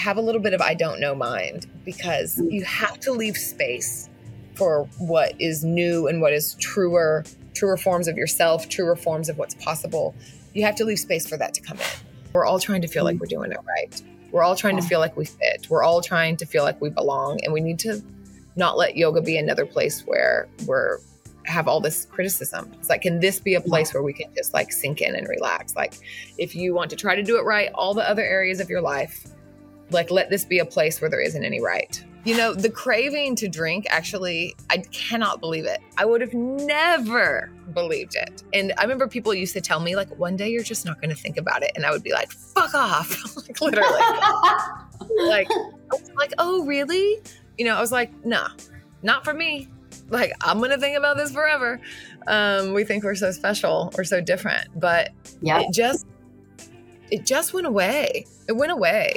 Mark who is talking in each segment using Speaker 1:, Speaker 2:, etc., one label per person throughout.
Speaker 1: have a little bit of I don't know mind because you have to leave space for what is new and what is truer, truer forms of yourself, truer forms of what's possible. You have to leave space for that to come in. We're all trying to feel like mm. we're doing it right. We're all trying to feel like we fit. We're all trying to feel like we belong. And we need to not let yoga be another place where we're have all this criticism. It's like, can this be a place where we can just like sink in and relax? Like, if you want to try to do it right, all the other areas of your life, like, let this be a place where there isn't any right. You know, the craving to drink actually, I cannot believe it. I would have never believed it. And I remember people used to tell me, like, one day you're just not going to think about it. And I would be like, fuck off. like, literally. like, like, oh, really? You know, I was like, nah, not for me. Like, I'm going to think about this forever. Um, we think we're so special or so different, but yeah. it just, it just went away. It went away.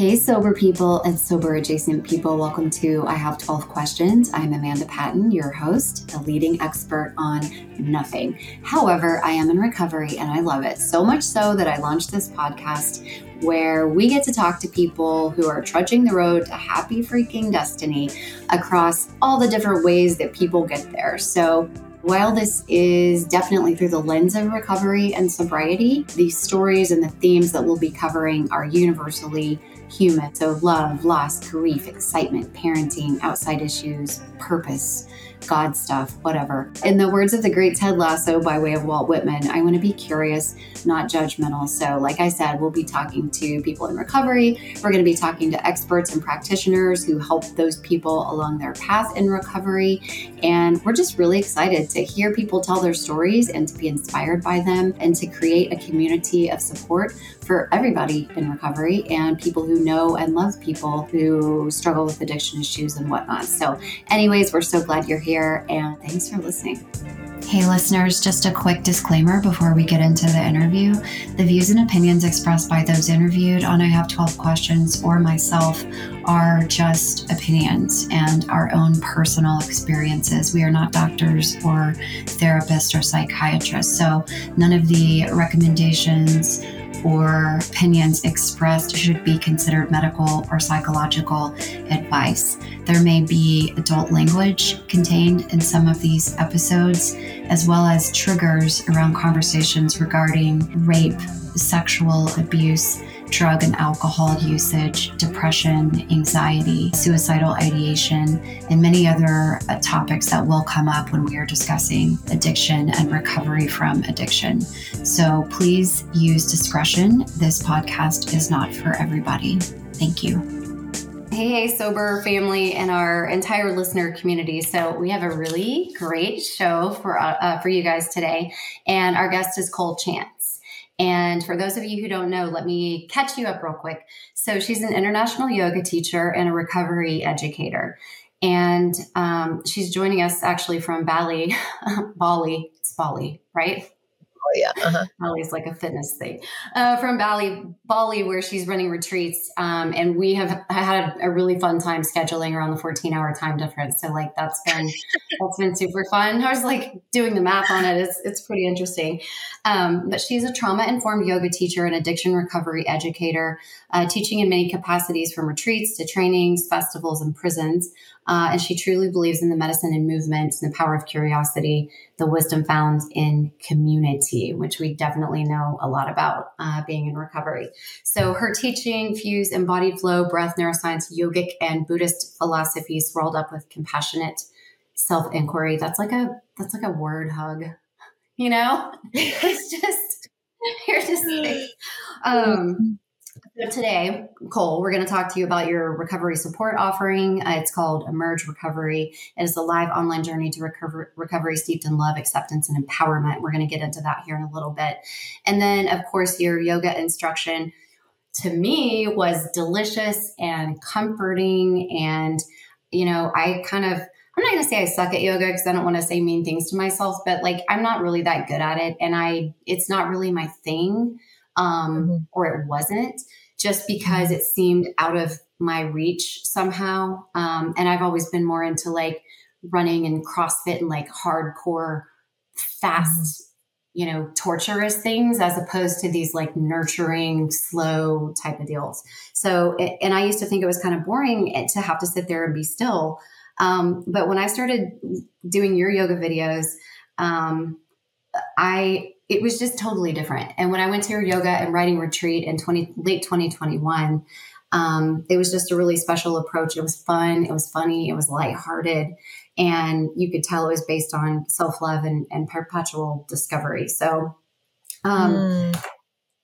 Speaker 2: Hey, sober people and sober adjacent people. Welcome to I Have 12 Questions. I'm Amanda Patton, your host, a leading expert on nothing. However, I am in recovery and I love it so much so that I launched this podcast where we get to talk to people who are trudging the road to happy freaking destiny across all the different ways that people get there. So, while this is definitely through the lens of recovery and sobriety, these stories and the themes that we'll be covering are universally human. So, love, loss, grief, excitement, parenting, outside issues, purpose, God stuff, whatever. In the words of the great Ted Lasso by way of Walt Whitman, I want to be curious, not judgmental. So, like I said, we'll be talking to people in recovery. We're going to be talking to experts and practitioners who help those people along their path in recovery. And we're just really excited to hear people tell their stories and to be inspired by them and to create a community of support for everybody in recovery and people who know and love people who struggle with addiction issues and whatnot. So, anyways, we're so glad you're here and thanks for listening. Hey, listeners, just a quick disclaimer before we get into the interview. The views and opinions expressed by those interviewed on I Have 12 Questions or myself are just opinions and our own personal experiences. We are not doctors or therapists or psychiatrists. So, none of the recommendations or opinions expressed should be considered medical or psychological advice. There may be adult language contained in some of these episodes, as well as triggers around conversations regarding rape, sexual abuse drug and alcohol usage, depression, anxiety, suicidal ideation, and many other uh, topics that will come up when we are discussing addiction and recovery from addiction. So please use discretion. This podcast is not for everybody. Thank you. Hey, hey, sober family and our entire listener community. So we have a really great show for uh, uh, for you guys today, and our guest is Cole Chance. And for those of you who don't know, let me catch you up real quick. So she's an international yoga teacher and a recovery educator. And um, she's joining us actually from Bali, Bali, it's Bali, right?
Speaker 1: Oh yeah, uh-huh.
Speaker 2: Bally's like a fitness thing. Uh, from Bali, Bali, where she's running retreats, um, and we have had a really fun time scheduling around the 14 hour time difference. So like that's been that's been super fun. I was like doing the math on it. It's it's pretty interesting. Um, but she's a trauma informed yoga teacher and addiction recovery educator, uh, teaching in many capacities from retreats to trainings, festivals, and prisons. Uh, and she truly believes in the medicine and movement and the power of curiosity, the wisdom found in community, which we definitely know a lot about uh, being in recovery. So her teaching fuse embodied flow, breath, neuroscience, yogic, and Buddhist philosophies rolled up with compassionate self inquiry. That's like a that's like a word hug, you know. it's just you're just um, so today, Cole, we're going to talk to you about your recovery support offering. Uh, it's called Emerge Recovery. It is a live online journey to recover, recovery steeped in love, acceptance, and empowerment. We're going to get into that here in a little bit. And then, of course, your yoga instruction to me was delicious and comforting. And, you know, I kind of, I'm not going to say I suck at yoga because I don't want to say mean things to myself, but like I'm not really that good at it. And I, it's not really my thing um, mm-hmm. or it wasn't just because mm-hmm. it seemed out of my reach somehow. Um, and I've always been more into like running and CrossFit and like hardcore, fast you know, torturous things as opposed to these like nurturing, slow type of deals. So, and I used to think it was kind of boring to have to sit there and be still. Um, but when I started doing your yoga videos, um, I it was just totally different. And when I went to your yoga and writing retreat in 20 late 2021, um, it was just a really special approach. It was fun, it was funny, it was lighthearted, and you could tell it was based on self love and, and, perpetual discovery. So, um, mm.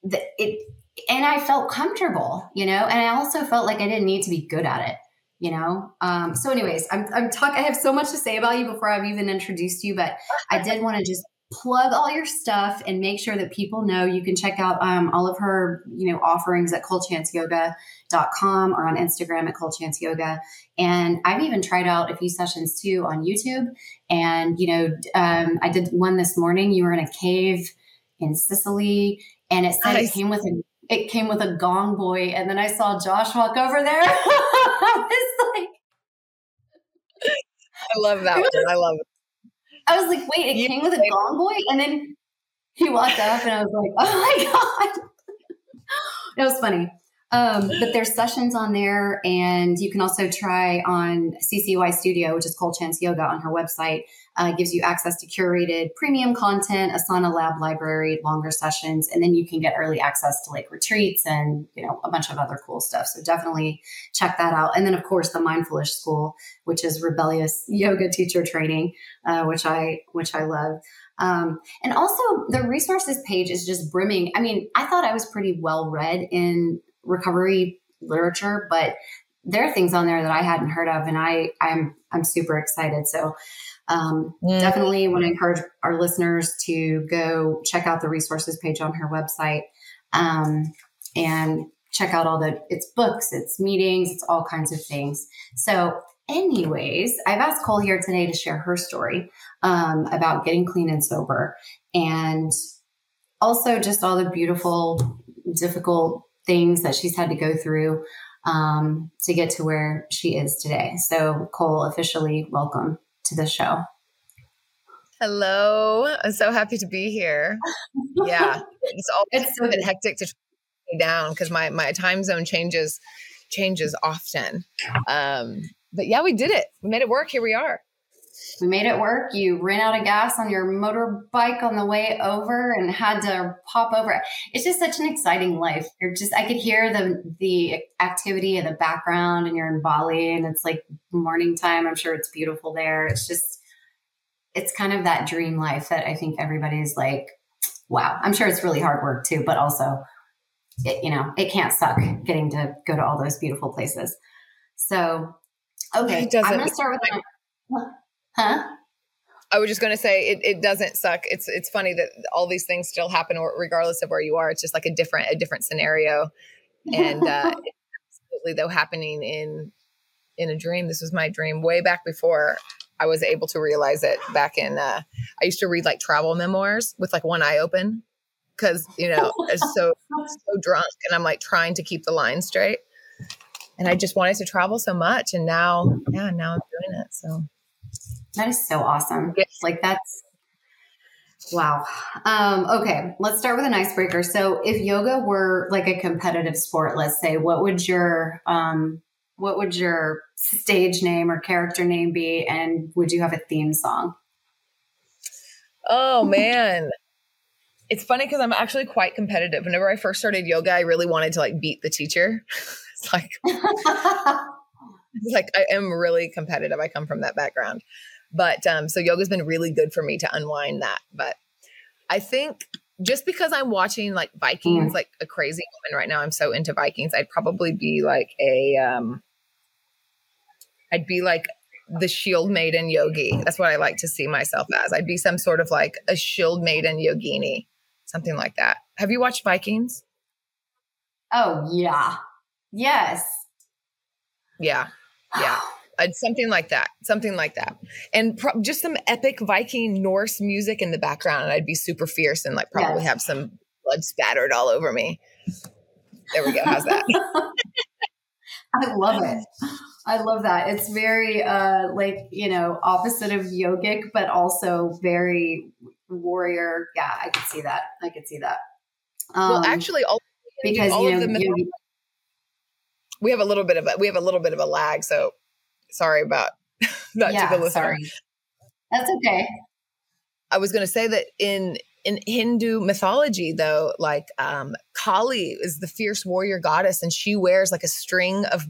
Speaker 2: the, it and I felt comfortable, you know, and I also felt like I didn't need to be good at it, you know. Um, so, anyways, I'm I'm talking. I have so much to say about you before I've even introduced you, but I did want to just plug all your stuff and make sure that people know you can check out um, all of her you know offerings at colechanceyoga.com or on instagram at colechanceyoga and i've even tried out a few sessions too on youtube and you know um, i did one this morning you were in a cave in sicily and it said nice. it came with a it came with a gong boy and then i saw josh walk over there I
Speaker 1: was like I love that one. I love it.
Speaker 2: I was like, wait, it you came with a gong boy? And then he walked up and I was like, oh my God. it was funny. Um, but there's sessions on there, and you can also try on CCY Studio, which is Cole Chance Yoga on her website. Uh, gives you access to curated premium content, Asana Lab library, longer sessions, and then you can get early access to like retreats and you know a bunch of other cool stuff. So definitely check that out. And then of course the Mindfulish School, which is rebellious yoga teacher training, uh, which I which I love. Um, and also the resources page is just brimming. I mean, I thought I was pretty well read in recovery literature, but there are things on there that I hadn't heard of, and I I'm I'm super excited. So um, mm. definitely want to encourage our listeners to go check out the resources page on her website um, and check out all the it's books, it's meetings, it's all kinds of things. So anyways, I've asked Cole here today to share her story um, about getting clean and sober, and also just all the beautiful, difficult things that she's had to go through um, to get to where she is today. So, Cole, officially welcome to the show.
Speaker 1: Hello. I'm so happy to be here. Yeah. It's always it's so been hectic to me down because my, my time zone changes changes often. Um, but yeah, we did it. We made it work. Here we are
Speaker 2: we made it work. You ran out of gas on your motorbike on the way over and had to pop over. It's just such an exciting life. You're just I could hear the the activity in the background and you're in Bali and it's like morning time. I'm sure it's beautiful there. It's just it's kind of that dream life that I think everybody's like, wow. I'm sure it's really hard work too, but also it, you know, it can't suck getting to go to all those beautiful places. So okay, I'm going to start with my,
Speaker 1: Huh? I was just going to say it, it doesn't suck. It's it's funny that all these things still happen regardless of where you are. It's just like a different a different scenario, and uh, absolutely though happening in in a dream. This was my dream way back before I was able to realize it. Back in uh, I used to read like travel memoirs with like one eye open because you know it's so so drunk and I'm like trying to keep the line straight. And I just wanted to travel so much, and now yeah, now I'm doing it. So
Speaker 2: that is so awesome. Like that's wow. Um, okay, let's start with an icebreaker. So, if yoga were like a competitive sport, let's say, what would your um, what would your stage name or character name be, and would you have a theme song?
Speaker 1: Oh man. it's funny because I'm actually quite competitive. Whenever I first started yoga, I really wanted to like beat the teacher. it's like like I am really competitive. I come from that background. But um, so yoga's been really good for me to unwind that. But I think just because I'm watching like Vikings, mm. like a crazy woman right now, I'm so into Vikings. I'd probably be like a, um, I'd be like the shield maiden yogi. That's what I like to see myself as. I'd be some sort of like a shield maiden yogini, something like that. Have you watched Vikings?
Speaker 2: Oh yeah, yes,
Speaker 1: yeah, yeah. Something like that, something like that, and pro- just some epic Viking Norse music in the background, and I'd be super fierce and like probably yes. have some blood spattered all over me. There we go. How's that?
Speaker 2: I love it. I love that. It's very uh like, you know, opposite of yogic, but also very warrior. Yeah, I could see that. I could see that.
Speaker 1: Um, well, actually, all, because all you know, the, you, we have a little bit of a we have a little bit of a lag. So sorry about that yeah, to the listener. Sorry.
Speaker 2: That's okay.
Speaker 1: I was going to say that in in Hindu mythology, though, like um, Kali is the fierce warrior goddess, and she wears like a string of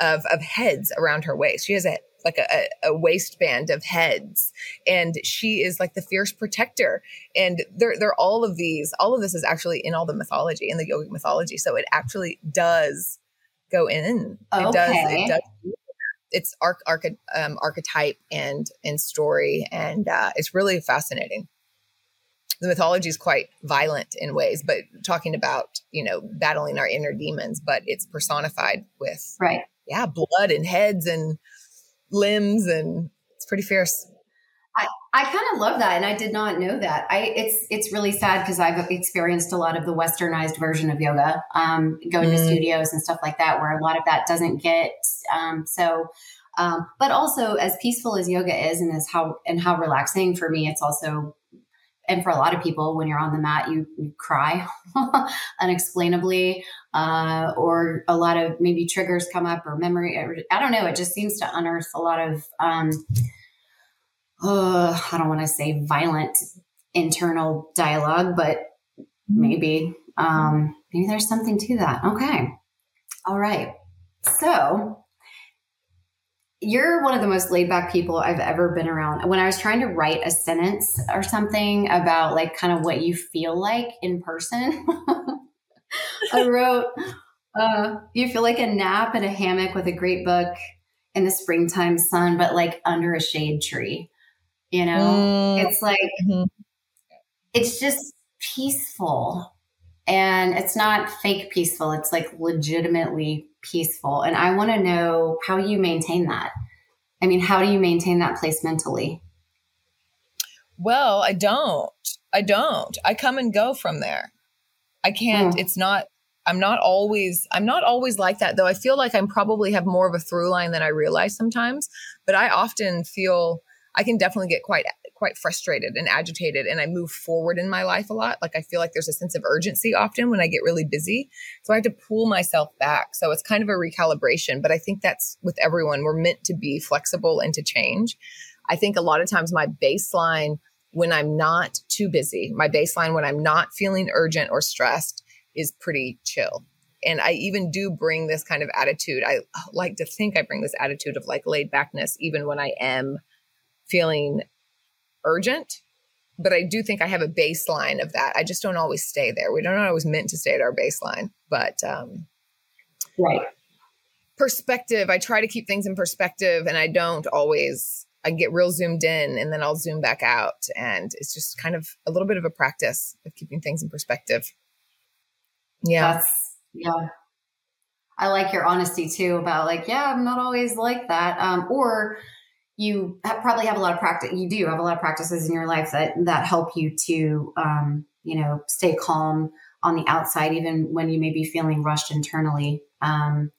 Speaker 1: of of heads around her waist. She has a like a, a waistband of heads, and she is like the fierce protector. And they're they're all of these. All of this is actually in all the mythology in the yogic mythology. So it actually does go in. It does. It does it's arch, arch, um, archetype and and story, and uh, it's really fascinating the mythology is quite violent in ways, but talking about, you know, battling our inner demons, but it's personified with,
Speaker 2: right.
Speaker 1: Yeah, blood and heads and limbs, and it's pretty fierce.
Speaker 2: I, I kind of love that, and I did not know that. I it's it's really sad because I've experienced a lot of the westernized version of yoga, um, going mm. to studios and stuff like that, where a lot of that doesn't get. Um, so, um, but also as peaceful as yoga is, and as how and how relaxing for me, it's also and for a lot of people, when you're on the mat, you, you cry unexplainably, uh, or a lot of maybe triggers come up or memory. Or, I don't know. It just seems to unearth a lot of, um, uh, I don't want to say violent internal dialogue, but maybe, um, maybe there's something to that. Okay. All right. So you're one of the most laid back people I've ever been around. When I was trying to write a sentence or something about like kind of what you feel like in person, I wrote, uh, you feel like a nap in a hammock with a great book in the springtime sun, but like under a shade tree. You know, mm. it's like, mm-hmm. it's just peaceful. And it's not fake peaceful, it's like legitimately peaceful. And I want to know how you maintain that. I mean, how do you maintain that place mentally?
Speaker 1: Well, I don't. I don't. I come and go from there. I can't. Mm. It's not. I'm not always. I'm not always like that, though. I feel like I'm probably have more of a through line than I realize sometimes. But I often feel I can definitely get quite quite frustrated and agitated and I move forward in my life a lot. Like I feel like there's a sense of urgency often when I get really busy. So I have to pull myself back. So it's kind of a recalibration, but I think that's with everyone. We're meant to be flexible and to change. I think a lot of times my baseline when I'm not too busy, my baseline when I'm not feeling urgent or stressed is pretty chill. And I even do bring this kind of attitude. I like to think I bring this attitude of like laid backness, even when I am feeling urgent, but I do think I have a baseline of that. I just don't always stay there. We don't always meant to stay at our baseline, but um,
Speaker 2: right
Speaker 1: perspective. I try to keep things in perspective, and I don't always. I get real zoomed in, and then I'll zoom back out, and it's just kind of a little bit of a practice of keeping things in perspective.
Speaker 2: Yeah, That's, yeah. I like your honesty too about like, yeah, I'm not always like that, um, or you have, probably have a lot of practice. You do have a lot of practices in your life that that help you to, um, you know, stay calm on the outside, even when you may be feeling rushed internally. Um,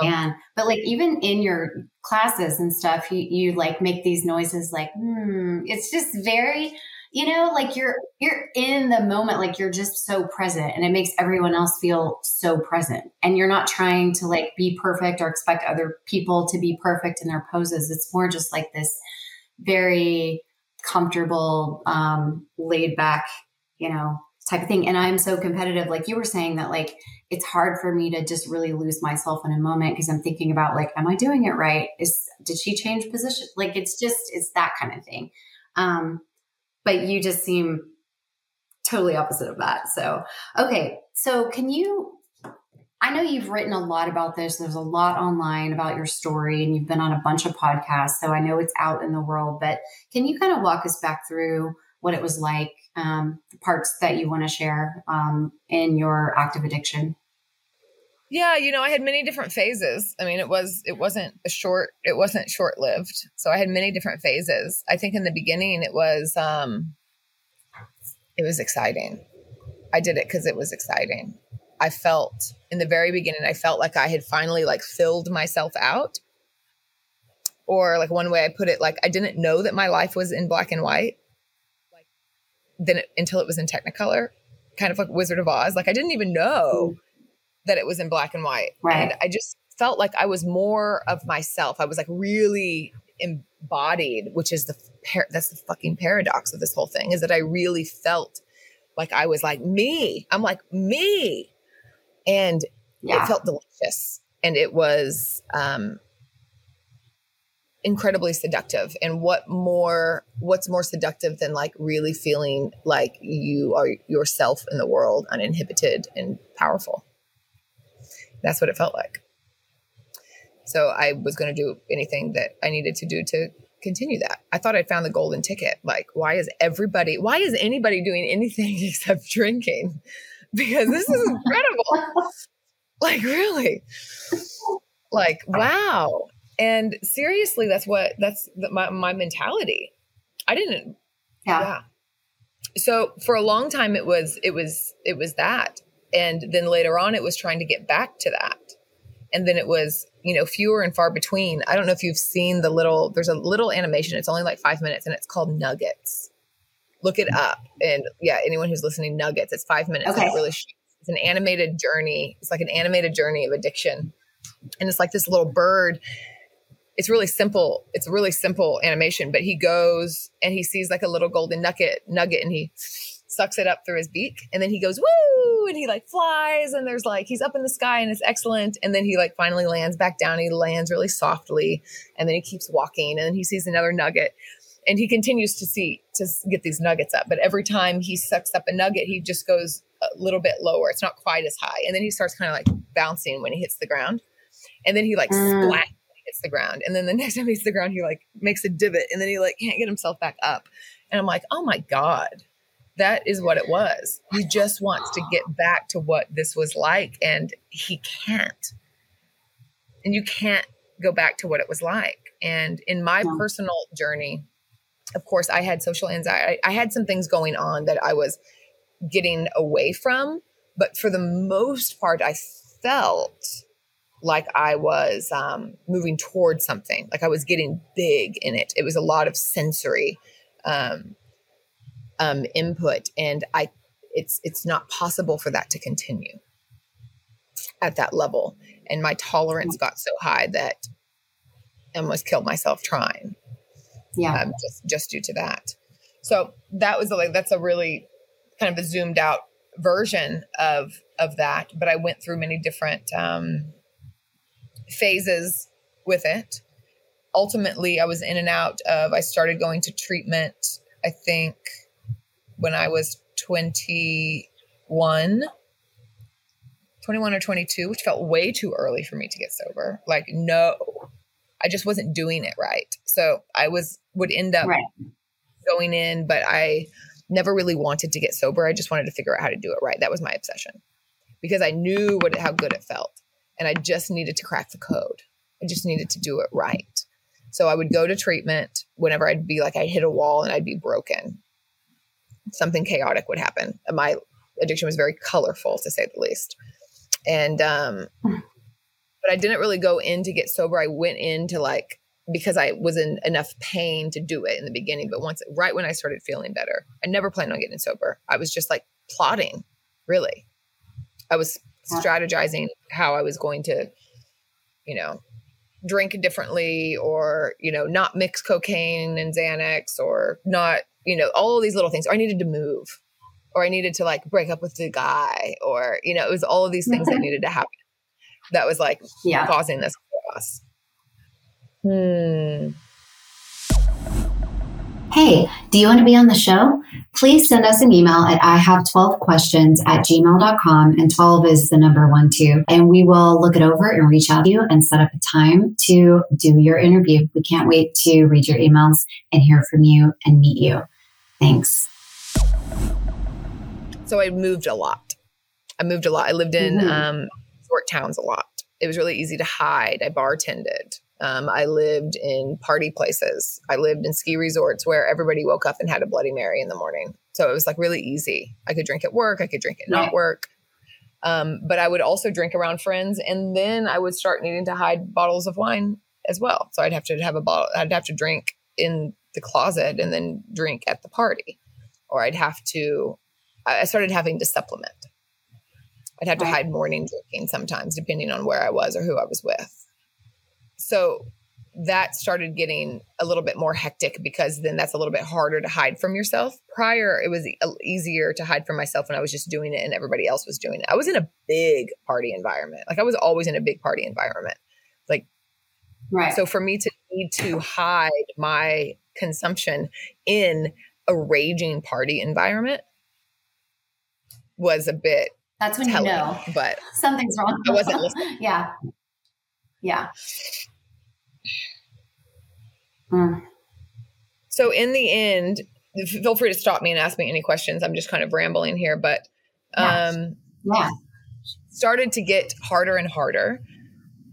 Speaker 2: yeah. And but like even in your classes and stuff, you you like make these noises like, hmm. It's just very you know like you're you're in the moment like you're just so present and it makes everyone else feel so present. And you're not trying to like be perfect or expect other people to be perfect in their poses. It's more just like this very comfortable um laid back you know type of thing. And i'm so competitive. Like you were saying that like it's hard for me to just really lose myself in a moment because i'm thinking about like am i doing it right? Is did she change position? Like it's just it's that kind of thing. Um but you just seem totally opposite of that. So, okay. So, can you? I know you've written a lot about this. There's a lot online about your story, and you've been on a bunch of podcasts. So, I know it's out in the world, but can you kind of walk us back through what it was like, um, the parts that you want to share um, in your active addiction?
Speaker 1: Yeah, you know, I had many different phases. I mean, it was it wasn't a short it wasn't short-lived. So I had many different phases. I think in the beginning it was um it was exciting. I did it cuz it was exciting. I felt in the very beginning I felt like I had finally like filled myself out. Or like one way I put it like I didn't know that my life was in black and white. than it, until it was in Technicolor, kind of like Wizard of Oz. Like I didn't even know that it was in black and white.
Speaker 2: Right.
Speaker 1: And I just felt like I was more of myself. I was like really embodied, which is the par- that's the fucking paradox of this whole thing is that I really felt like I was like me. I'm like me. And
Speaker 2: Yeah.
Speaker 1: it felt delicious and it was um incredibly seductive and what more what's more seductive than like really feeling like you are yourself in the world uninhibited and powerful that's what it felt like. So i was going to do anything that i needed to do to continue that. I thought i'd found the golden ticket. Like why is everybody why is anybody doing anything except drinking? Because this is incredible. Like really? Like wow. And seriously that's what that's the, my, my mentality. I didn't
Speaker 2: yeah.
Speaker 1: yeah. So for a long time it was it was it was that and then later on it was trying to get back to that. And then it was you know fewer and far between. I don't know if you've seen the little there's a little animation. It's only like five minutes and it's called nuggets. Look it up. And yeah anyone who's listening nuggets it's five minutes
Speaker 2: Okay.
Speaker 1: it really it's an animated journey. It's like an animated journey of addiction. And it's like this little bird. It's really simple it's really simple animation but he goes and he sees like a little golden nugget nugget and he sucks it up through his beak and then he goes woo and he like flies and there's like he's up in the sky and it's excellent and then he like finally lands back down. He lands really softly and then he keeps walking and then he sees another nugget and he continues to see to get these nuggets up. But every time he sucks up a nugget he just goes a little bit lower. It's not quite as high and then he starts kind of like bouncing when he hits the ground and then he like
Speaker 2: Mm.
Speaker 1: splat hits the ground and then the next time he hits the ground he like makes a divot and then he like can't get himself back up. And i'm like oh my god that is what it was he just wants to get back to what this was like and he can't and you can't go back to what it was like and in my
Speaker 2: Yeah.
Speaker 1: personal journey of course i had social anxiety i had some things going on that i was getting away from but for the most part i felt like I was um, moving towards something, like I was getting big in it. It was a lot of sensory um, um, input, and I it's it's not possible for that to continue at that level. And my tolerance got so high that I almost killed myself trying
Speaker 2: Yeah.
Speaker 1: um, just just due to that. So that was like that's a really kind of a zoomed out version of of that. But I went through many different um, phases with it. Ultimately, I was in and out of. I started going to treatment. I think when I was twenty one. 21 or 22, which felt way too early for me to get sober. Like, no, I just wasn't doing it right. So I was, would end up
Speaker 2: Right.
Speaker 1: going in, but I never really wanted to get sober. I just wanted to figure out how to do it right. That was my obsession because I knew what how good it felt, and I just needed to crack the code. I just needed to do it right. So I would go to treatment whenever I'd be like I'd hit a wall and I'd be broken. Something chaotic would happen. My addiction was very colorful, to say the least, and um, but I didn't really go in to get sober. I went in to like because I was in enough pain to do it in the beginning. But once, right when I started feeling better, I never planned on getting sober. I was just like plotting, really. I was strategizing how I was going to, you know, drink differently or, you know, not mix cocaine and Xanax or not, you know, all these little things. Or I needed to move or I needed to like break up with the guy or, you know, it was all of these things that needed to happen. That was like
Speaker 2: Yeah.
Speaker 1: causing this chaos. Hmm.
Speaker 2: Hey, do you want to be on the show? Please send us an email at I have 12 questions at gmail.com and 12 is the number one too. And we will look it over and reach out to you and set up a time to do your interview. We can't wait to read your emails and hear from you and meet you. Thanks.
Speaker 1: so I moved a lot. I moved a lot. I lived in
Speaker 2: Mhm.
Speaker 1: um, resort towns a lot. It was really easy to hide. I bartended. Um, I lived in party places. I lived in ski resorts where everybody woke up and had a Bloody Mary in the morning. So it was like really easy. I could drink at work. I could drink at not work. Um, but I would also drink around friends, and then I would start needing to hide bottles of wine as well. So I'd have to have a bottle. I'd have to drink in the closet and then drink at the party or I'd have to, I started having to supplement. I'd have to hide morning drinking sometimes, depending on where I was or who I was with. So that started getting a little bit more hectic because then that's a little bit harder to hide from yourself. Prior, it was easier to hide from myself when I was just doing it and everybody else was doing it. I was in a big party environment. Like I was always in a big party environment. Like, right. So for me to need to hide my consumption in a raging party environment was a bit.
Speaker 2: That's when telling, you know,
Speaker 1: but
Speaker 2: something's wrong. I wasn't listening. yeah. Yeah.
Speaker 1: Mm. So in the end, feel free to stop me and ask me any questions. I'm just kind of rambling here, but um, yeah. started to get harder and harder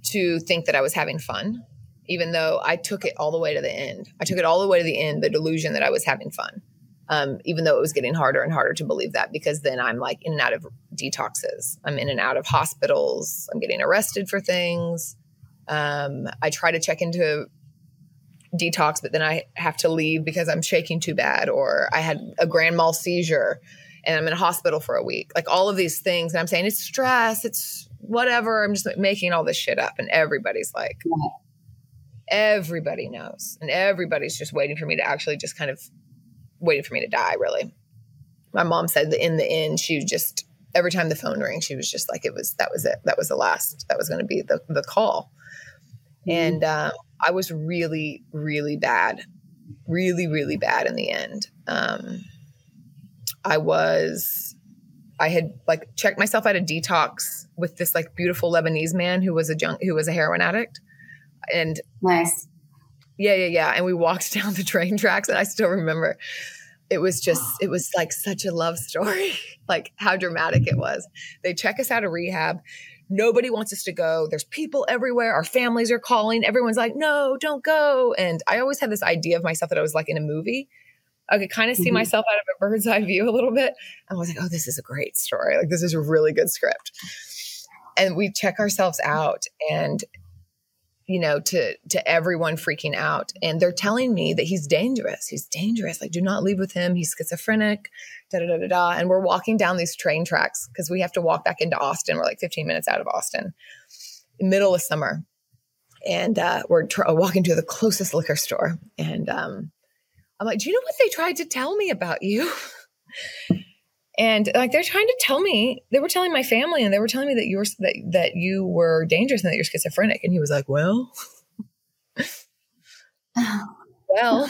Speaker 1: to think that I was having fun, even though I took it all the way to the end. I took it all the way to the end, the delusion that I was having fun. Um, even though it was getting harder and harder to believe that because then I'm like in and out of detoxes. I'm in and out of hospitals. I'm getting arrested for things. Um, I try to check into detox, but then I have to leave because I'm shaking too bad, or I had a grand mal seizure and I'm in a hospital for a week. Like all of these things. And I'm saying it's stress, it's whatever. I'm just making all this shit up. And everybody's like, everybody knows. And everybody's just waiting for me to actually just kind of waiting for me to die, really. My mom said that in the end, she just, every time the phone rang, she was just like, it was, that was it. That was the last, that was going to be the, the call. Mm-hmm. And, um, I was really, really bad, really, really bad in the end. Um, I was, I had like checked myself out of detox with this like beautiful Lebanese man who was a junk, who was a heroin addict, and
Speaker 2: nice.
Speaker 1: Yeah, yeah, yeah. And we walked down the train tracks, and I still remember it was just it was like such a love story like how dramatic it was they check us out of rehab nobody wants us to go. There's people everywhere. Our families are calling. Everyone's like, no, don't go. And I always had this idea of myself that I was like in a movie. I could kind of see mm-hmm. myself out of a bird's eye view a little bit. I was like, oh, this is a great story. Like, this is a really good script. And we check ourselves out and you know to to everyone freaking out. And they're telling me that he's dangerous. He's dangerous. Like do not leave with him. He's schizophrenic da da da da, da. and we're walking down these train tracks because we have to walk back into austin. We're like 15 minutes out of austin middle of summer. And uh, we're tr- walking to the closest liquor store. And um, i'm like do you know what they tried to tell me about you and like they're trying to tell me they were telling my family and they were telling me that you were that, that you were dangerous and that you're schizophrenic. And he was like well? Well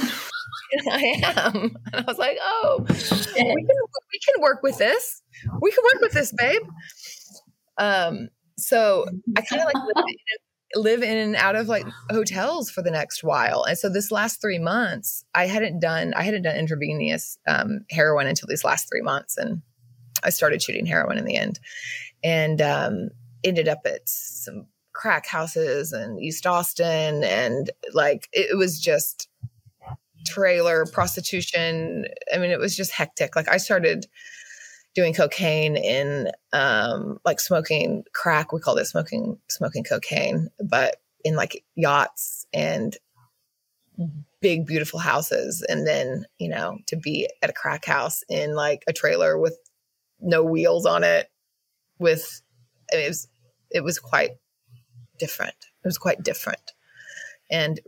Speaker 1: i am. And i was like oh we can, we can work with this. We can work with this babe. Um so i kind of like live in, and out of like hotels for the next while and so this last three months i hadn't done i hadn't done intravenous um, heroin until these last three months and I started shooting heroin in the end and um, ended up at some crack houses in East Austin. And like, it, was just trailer prostitution. I mean, it was just hectic. Like, I started doing cocaine in um, like smoking crack. We called it smoking, smoking cocaine, but in like yachts and big beautiful houses. And then you know to be at a crack house in like a trailer with no wheels on it with it was it was quite different. It was quite different. And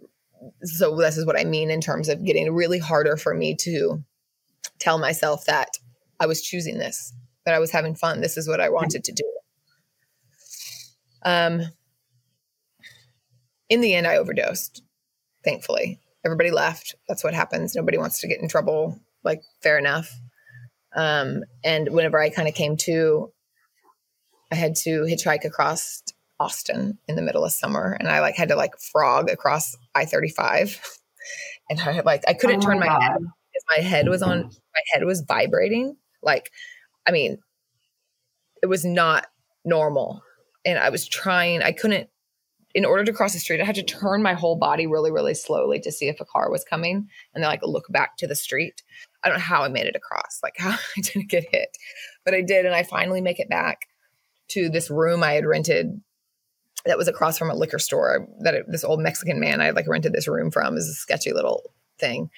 Speaker 1: so this is what i mean in terms of getting really harder for me to tell myself that i was choosing this that i was having fun. This is what i wanted to do. Um in the end i overdosed thankfully. Everybody left. That's what happens. Nobody wants to get in trouble like fair enough. Um, and whenever I kind of came to, I had to hitchhike across Austin in the middle of summer, and I like had to like frog across I thirty five, and I like I couldn't oh turn my, my head because my head was on my head was vibrating. Like, I mean, it was not normal, and I was trying. I couldn't. In order to cross the street, I had to turn my whole body really, really slowly to see if a car was coming, and then like look back to the street. I don't know how I made it across, like how I didn't get hit, but I did. And I finally make it back to this room I had rented that was across from a liquor store that it, this old Mexican man I had like rented this room from is a sketchy little thing.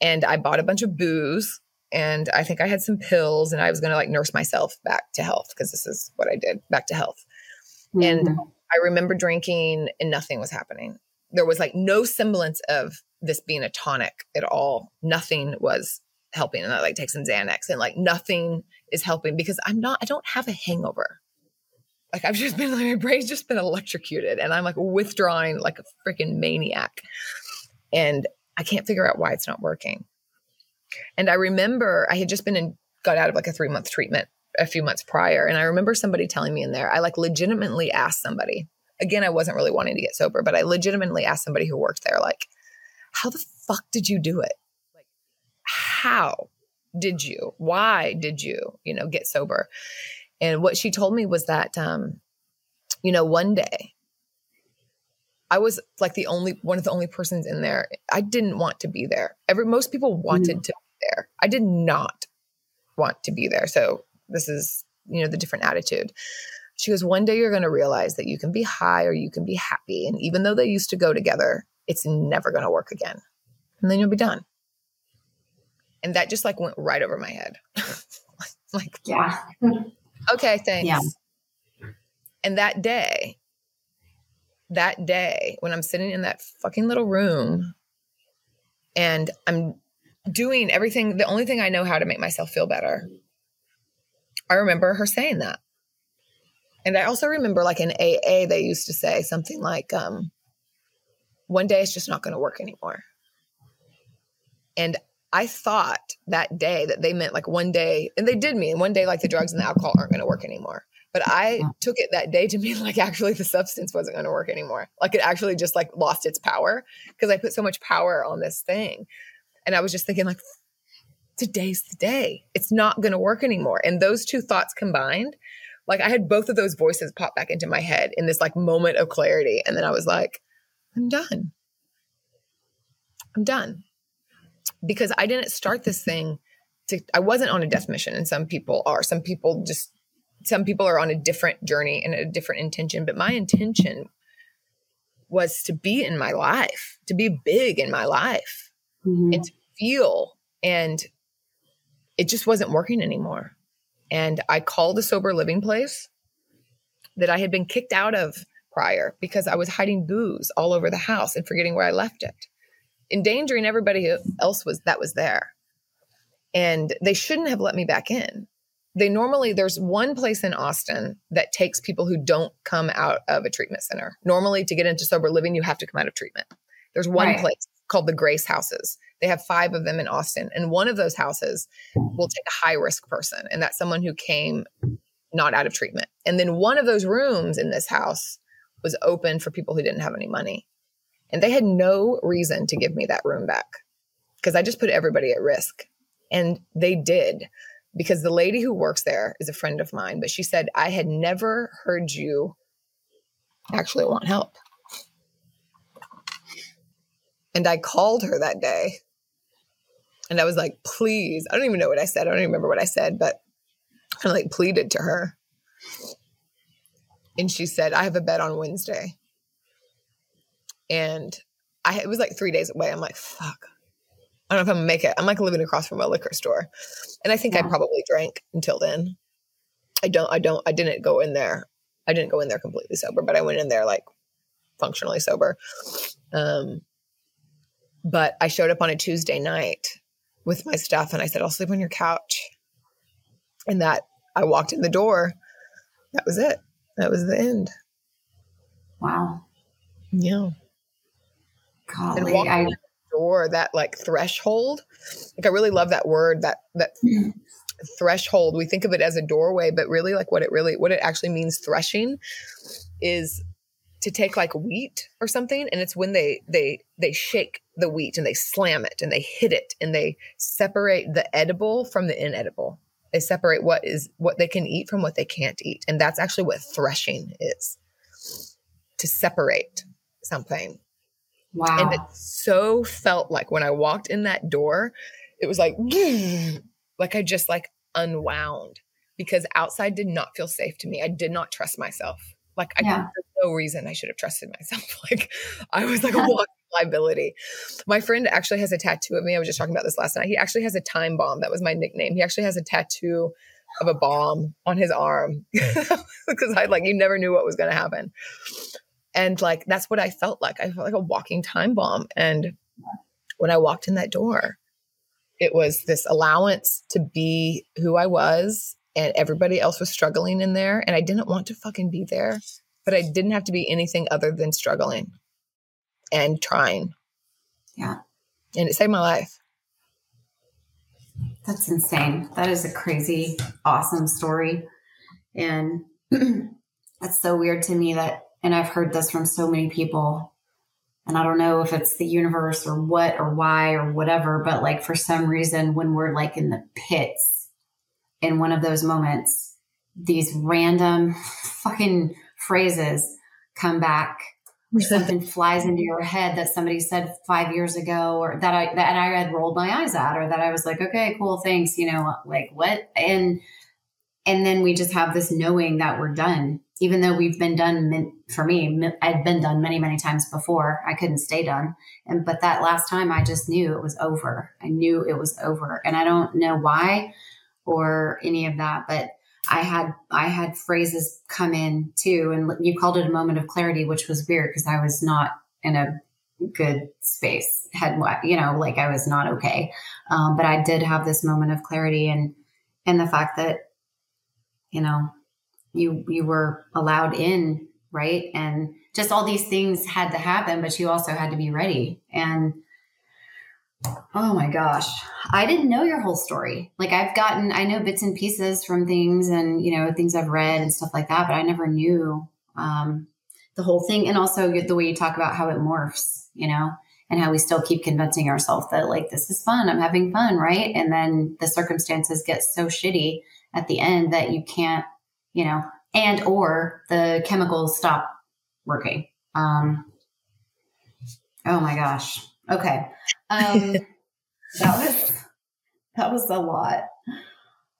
Speaker 1: And I bought a bunch of booze and I think I had some pills and I was going to like nurse myself back to health because this is what I did back to health. Mm-hmm. And I remember drinking and nothing was happening. There was like no semblance of this being a tonic at all. Nothing was helping. And I like take some Xanax and like nothing is helping because I'm not, I don't have a hangover. Like I've just been like my brain's just been electrocuted and I'm like withdrawing like a freaking maniac. And I can't figure out why it's not working. And I remember I had just been in got out of like a three month treatment a few months prior. And I remember somebody telling me in there, I like legitimately asked somebody, again, I wasn't really wanting to get sober, but I legitimately asked somebody who worked there, like, how the fuck did you do it? Like, how did you? Why did you, you know, get sober? And what she told me was that, um, you know, one day I was like the only one of the only persons in there. I didn't want to be there. Every most people wanted mm. to be there. I did not want to be there. So this is, you know, the different attitude. She goes, one day you're going to realize that you can be high or you can be happy. And even though they used to go together, it's never going to work again. And then you'll be done. And that just like went right over my head. like,
Speaker 2: yeah.
Speaker 1: okay, thanks. Yeah. And that day, that day when I'm sitting in that fucking little room and I'm doing everything, the only thing I know how to make myself feel better. I remember her saying that. And I also remember like in AA, they used to say something like, um, one day it's just not going to work anymore. And I thought that day that they meant like one day, and they did mean one day like the drugs and the alcohol aren't going to work anymore. But I took it that day to mean like actually the substance wasn't going to work anymore. Like it actually just like lost its power because I put so much power on this thing. And I was just thinking like today's the day. It's not going to work anymore. And those two thoughts combined, like I had both of those voices pop back into my head in this like moment of clarity. And then I was like, I'm done. I'm done. Because I didn't start this thing to, I wasn't on a death mission, and some people are. Some people just some people are on a different journey and a different intention, but my intention was to be in my life, to be big in my life mm-hmm. and to feel. And it just wasn't working anymore. And I called a sober living place that I had been kicked out of prior because I was hiding booze all over the house and forgetting where I left it, endangering everybody else was that was there. And they shouldn't have let me back in they normally there's one place in Austin that takes people who don't come out of a treatment center. Normally to get into sober living you have to come out of treatment. There's one right. place called the Grace Houses. They have 5 of them in Austin and one of those houses will take a high risk person and that's someone who came not out of treatment. And then one of those rooms in this house was open for people who didn't have any money. And they had no reason to give me that room back because I just put everybody at risk. And they did because the lady who works there is a friend of mine, but she said, I had never heard you actually want help. And I called her that day and I was like, please, I don't even know what I said. I don't even remember what I said, but I like pleaded to her. And she said, I have a bet on Wednesday. And I, it was like three days away. I'm like, fuck, I don't know if I'm gonna make it. I'm like living across from a liquor store. And I think yeah. I probably drank until then. I don't, I don't, I didn't go in there. I didn't go in there completely sober, but I went in there like functionally sober. Um, but I showed up on a Tuesday night with my stuff and I said, I'll sleep on your couch. And that I walked in the door. That was it. That was the end.
Speaker 2: Wow.
Speaker 1: Yeah.
Speaker 2: Golly, I
Speaker 1: door that like threshold. Like i really love that word that that mm-hmm. threshold. We think of it as a doorway but really like what it really what it actually means threshing is to take like wheat or something and it's when they they they shake the wheat and they slam it and they hit it and they separate the edible from the inedible. They separate what is what they can eat from what they can't eat and that's actually what threshing is to separate something
Speaker 2: Wow.
Speaker 1: And it so felt like when I walked in that door, it was like, like I just like unwound because outside did not feel safe to me. I did not trust myself. Like I yeah. no reason I should have trusted myself. Like I was like a walking liability. My friend actually has a tattoo of me. I was just talking about this last night. He actually has a time bomb. That was my nickname. He actually has a tattoo of a bomb on his arm because I like you never knew what was going to happen. And like that's what I felt like. I felt like a walking time bomb. And when I walked in that door, it was this allowance to be who I was and everybody else was struggling in there and I didn't want to fucking be there, but I didn't have to be anything other than struggling and trying.
Speaker 2: Yeah.
Speaker 1: And it saved my life.
Speaker 2: That's insane. That is a crazy, awesome story. And that's so weird to me that, and I've heard this from so many people. And I don't know if it's the universe or what or why or whatever, but like for some reason, when we're like in the pits in one of those moments, these random fucking phrases come back or something flies into your head that somebody said five years ago or that I that I had rolled my eyes at or that I was like, okay, cool, thanks, you know, like what? And and then we just have this knowing that we're done, even though we've been done for me, I'd been done many, many times before. I couldn't stay done. And but that last time I just knew it was over. I knew it was over. And I don't know why or any of that, but I had I had phrases come in too, and you called it a moment of clarity, which was weird because I was not in a good space. Had you know, like I was not okay. Um, but I did have this moment of clarity, and and the fact that you know you you were allowed in, right, and just all these things had to happen, but you also had to be ready and Oh my gosh. I didn't know your whole story. Like I've gotten I know bits and pieces from things and you know things I've read and stuff like that, but I never knew um, the whole thing and also the way you talk about how it morphs, you know, and how we still keep convincing ourselves that like this is fun, I'm having fun, right? And then the circumstances get so shitty at the end that you can't, you know, and or the chemicals stop working. Um Oh my gosh. Okay. Um, that was that was a lot.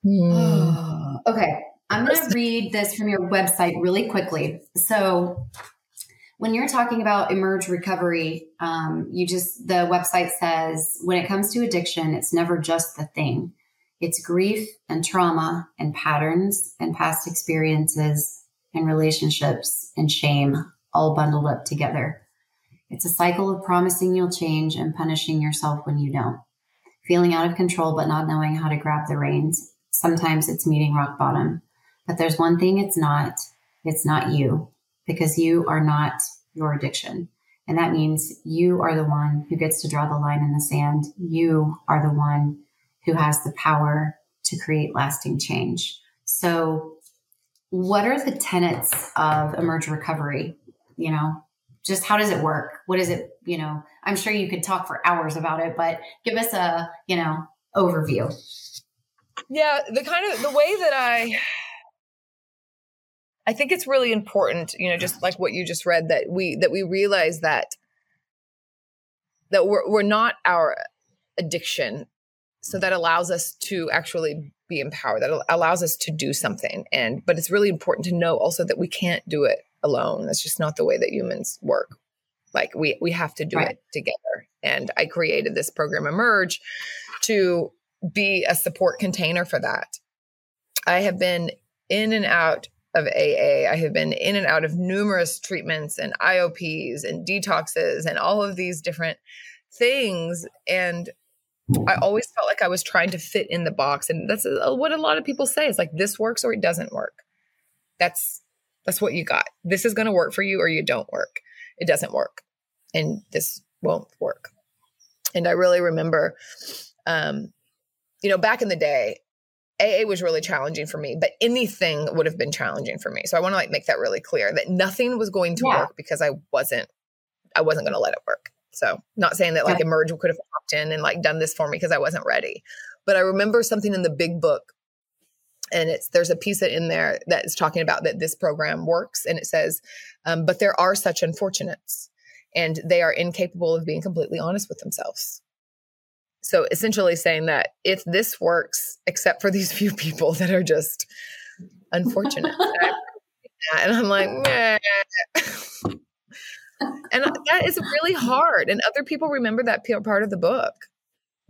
Speaker 2: Mm. okay, I'm going to read this from your website really quickly. So, when you're talking about emerge recovery, um, you just the website says when it comes to addiction, it's never just the thing. It's grief and trauma and patterns and past experiences and relationships and shame all bundled up together. It's a cycle of promising you'll change and punishing yourself when you don't. Feeling out of control but not knowing how to grab the reins. Sometimes it's meeting rock bottom. But there's one thing it's not it's not you, because you are not your addiction. And that means you are the one who gets to draw the line in the sand. You are the one who has the power to create lasting change. So, what are the tenets of emerge recovery? You know, just how does it work? What is it? You know, I'm sure you could talk for hours about it, but give us a, you know, overview.
Speaker 1: Yeah, the kind of the way that I I think it's really important, you know, just like what you just read that we that we realize that that we're we're not our addiction. So that allows us to actually be empowered. That allows us to do something. And but it's really important to know also that we can't do it alone. That's just not the way that humans work. Like we we have to do right. it together. And I created this program Emerge to be a support container for that. I have been in and out of AA. I have been in and out of numerous treatments and IOPs and detoxes and all of these different things. And I always felt like I was trying to fit in the box. And that's what a lot of people say. is like this works or it doesn't work. That's that's what you got. This is going to work for you or you don't work. It doesn't work. And this won't work. And I really remember, um, you know, back in the day, AA was really challenging for me, but anything would have been challenging for me. So I want to like make that really clear that nothing was going to yeah. work because I wasn't, I wasn't going to let it work. So not saying that like. Emerge could have popped in and like done this for me because I wasn't ready. But I remember something in the big book and it's there's a piece in there that is talking about that this program works and it says um, but there are such unfortunates and they are incapable of being completely honest with themselves so essentially saying that if this works except for these few people that are just unfortunate and i'm like and that is really hard. And other people remember that part of the book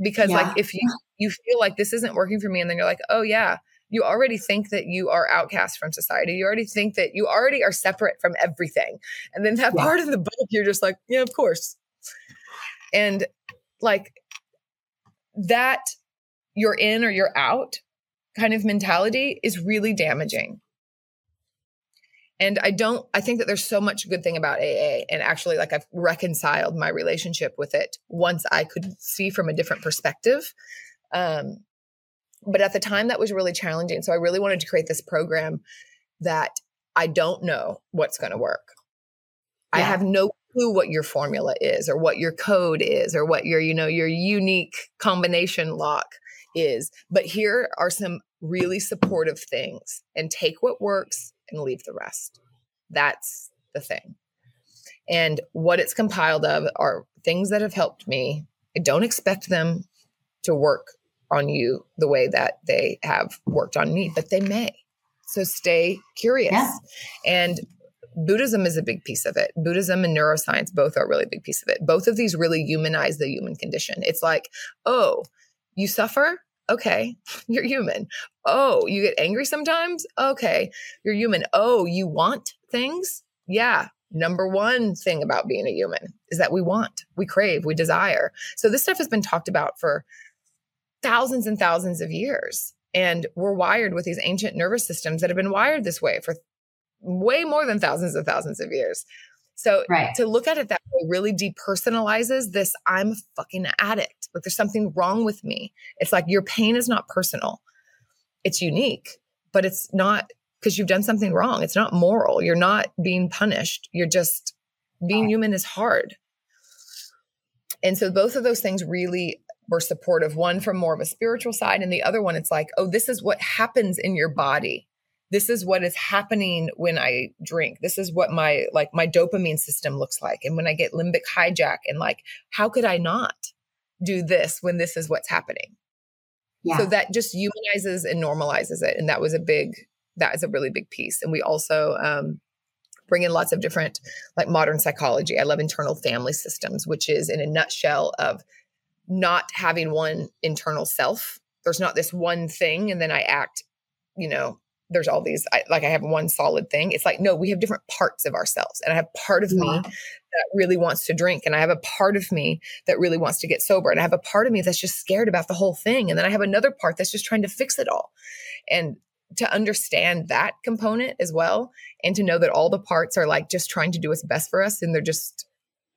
Speaker 1: because, yeah. like, if you you feel like this isn't working for me, and then you're like, oh yeah, you already think that you are outcast from society. You already think that you already are separate from everything. And then that yeah. part of the book, you're just like, yeah, of course. And like that you're in or you're out kind of mentality is really damaging. And I don't, I think that there's so much good thing about AA. And actually, like I've reconciled my relationship with it once I could see from a different perspective. Um, but at the time, that was really challenging. So I really wanted to create this program that I don't know what's going to work. Yeah. I have no clue what your formula is or what your code is or what your, you know, your unique combination lock is. But here are some really supportive things and take what works and leave the rest. That's the thing. And what it's compiled of are things that have helped me. I don't expect them to work on you the way that they have worked on me, but they may. So stay curious. Yeah. And Buddhism is a big piece of it. Buddhism and neuroscience both are a really big piece of it. Both of these really humanize the human condition. It's like, oh, you suffer? Okay, you're human. Oh, you get angry sometimes? Okay, you're human. Oh, you want things? Yeah. Number one thing about being a human is that we want, we crave, we desire. So this stuff has been talked about for thousands and thousands of years. And we're wired with these ancient nervous systems that have been wired this way for way more than thousands and thousands of years. So right. to look at it that way really depersonalizes this I'm a fucking addict. Like there's something wrong with me. It's like your pain is not personal. It's unique, but it's not because you've done something wrong. It's not moral. You're not being punished. You're just being human is hard. And so both of those things really were supportive. One from more of a spiritual side, and the other one, it's like, oh, this is what happens in your body. This is what is happening when I drink. This is what my like my dopamine system looks like. And when I get limbic hijack, and like, how could I not do this when this is what's happening? Yeah. So that just humanizes and normalizes it. And that was a big, that is a really big piece. And we also um, bring in lots of different like modern psychology. I love internal family systems, which is in a nutshell of not having one internal self. There's not this one thing, and then I act, you know, there's all these, I, like I have one solid thing. It's like, no, we have different parts of ourselves. And I have part of yeah. me mm-hmm. that really wants to drink. And I have a part of me that really wants to get sober. And I have a part of me that's just scared about the whole thing. And then I have another part that's just trying to fix it all. And to understand that component as well, and to know that all the parts are like just trying to do what's best for us and they're just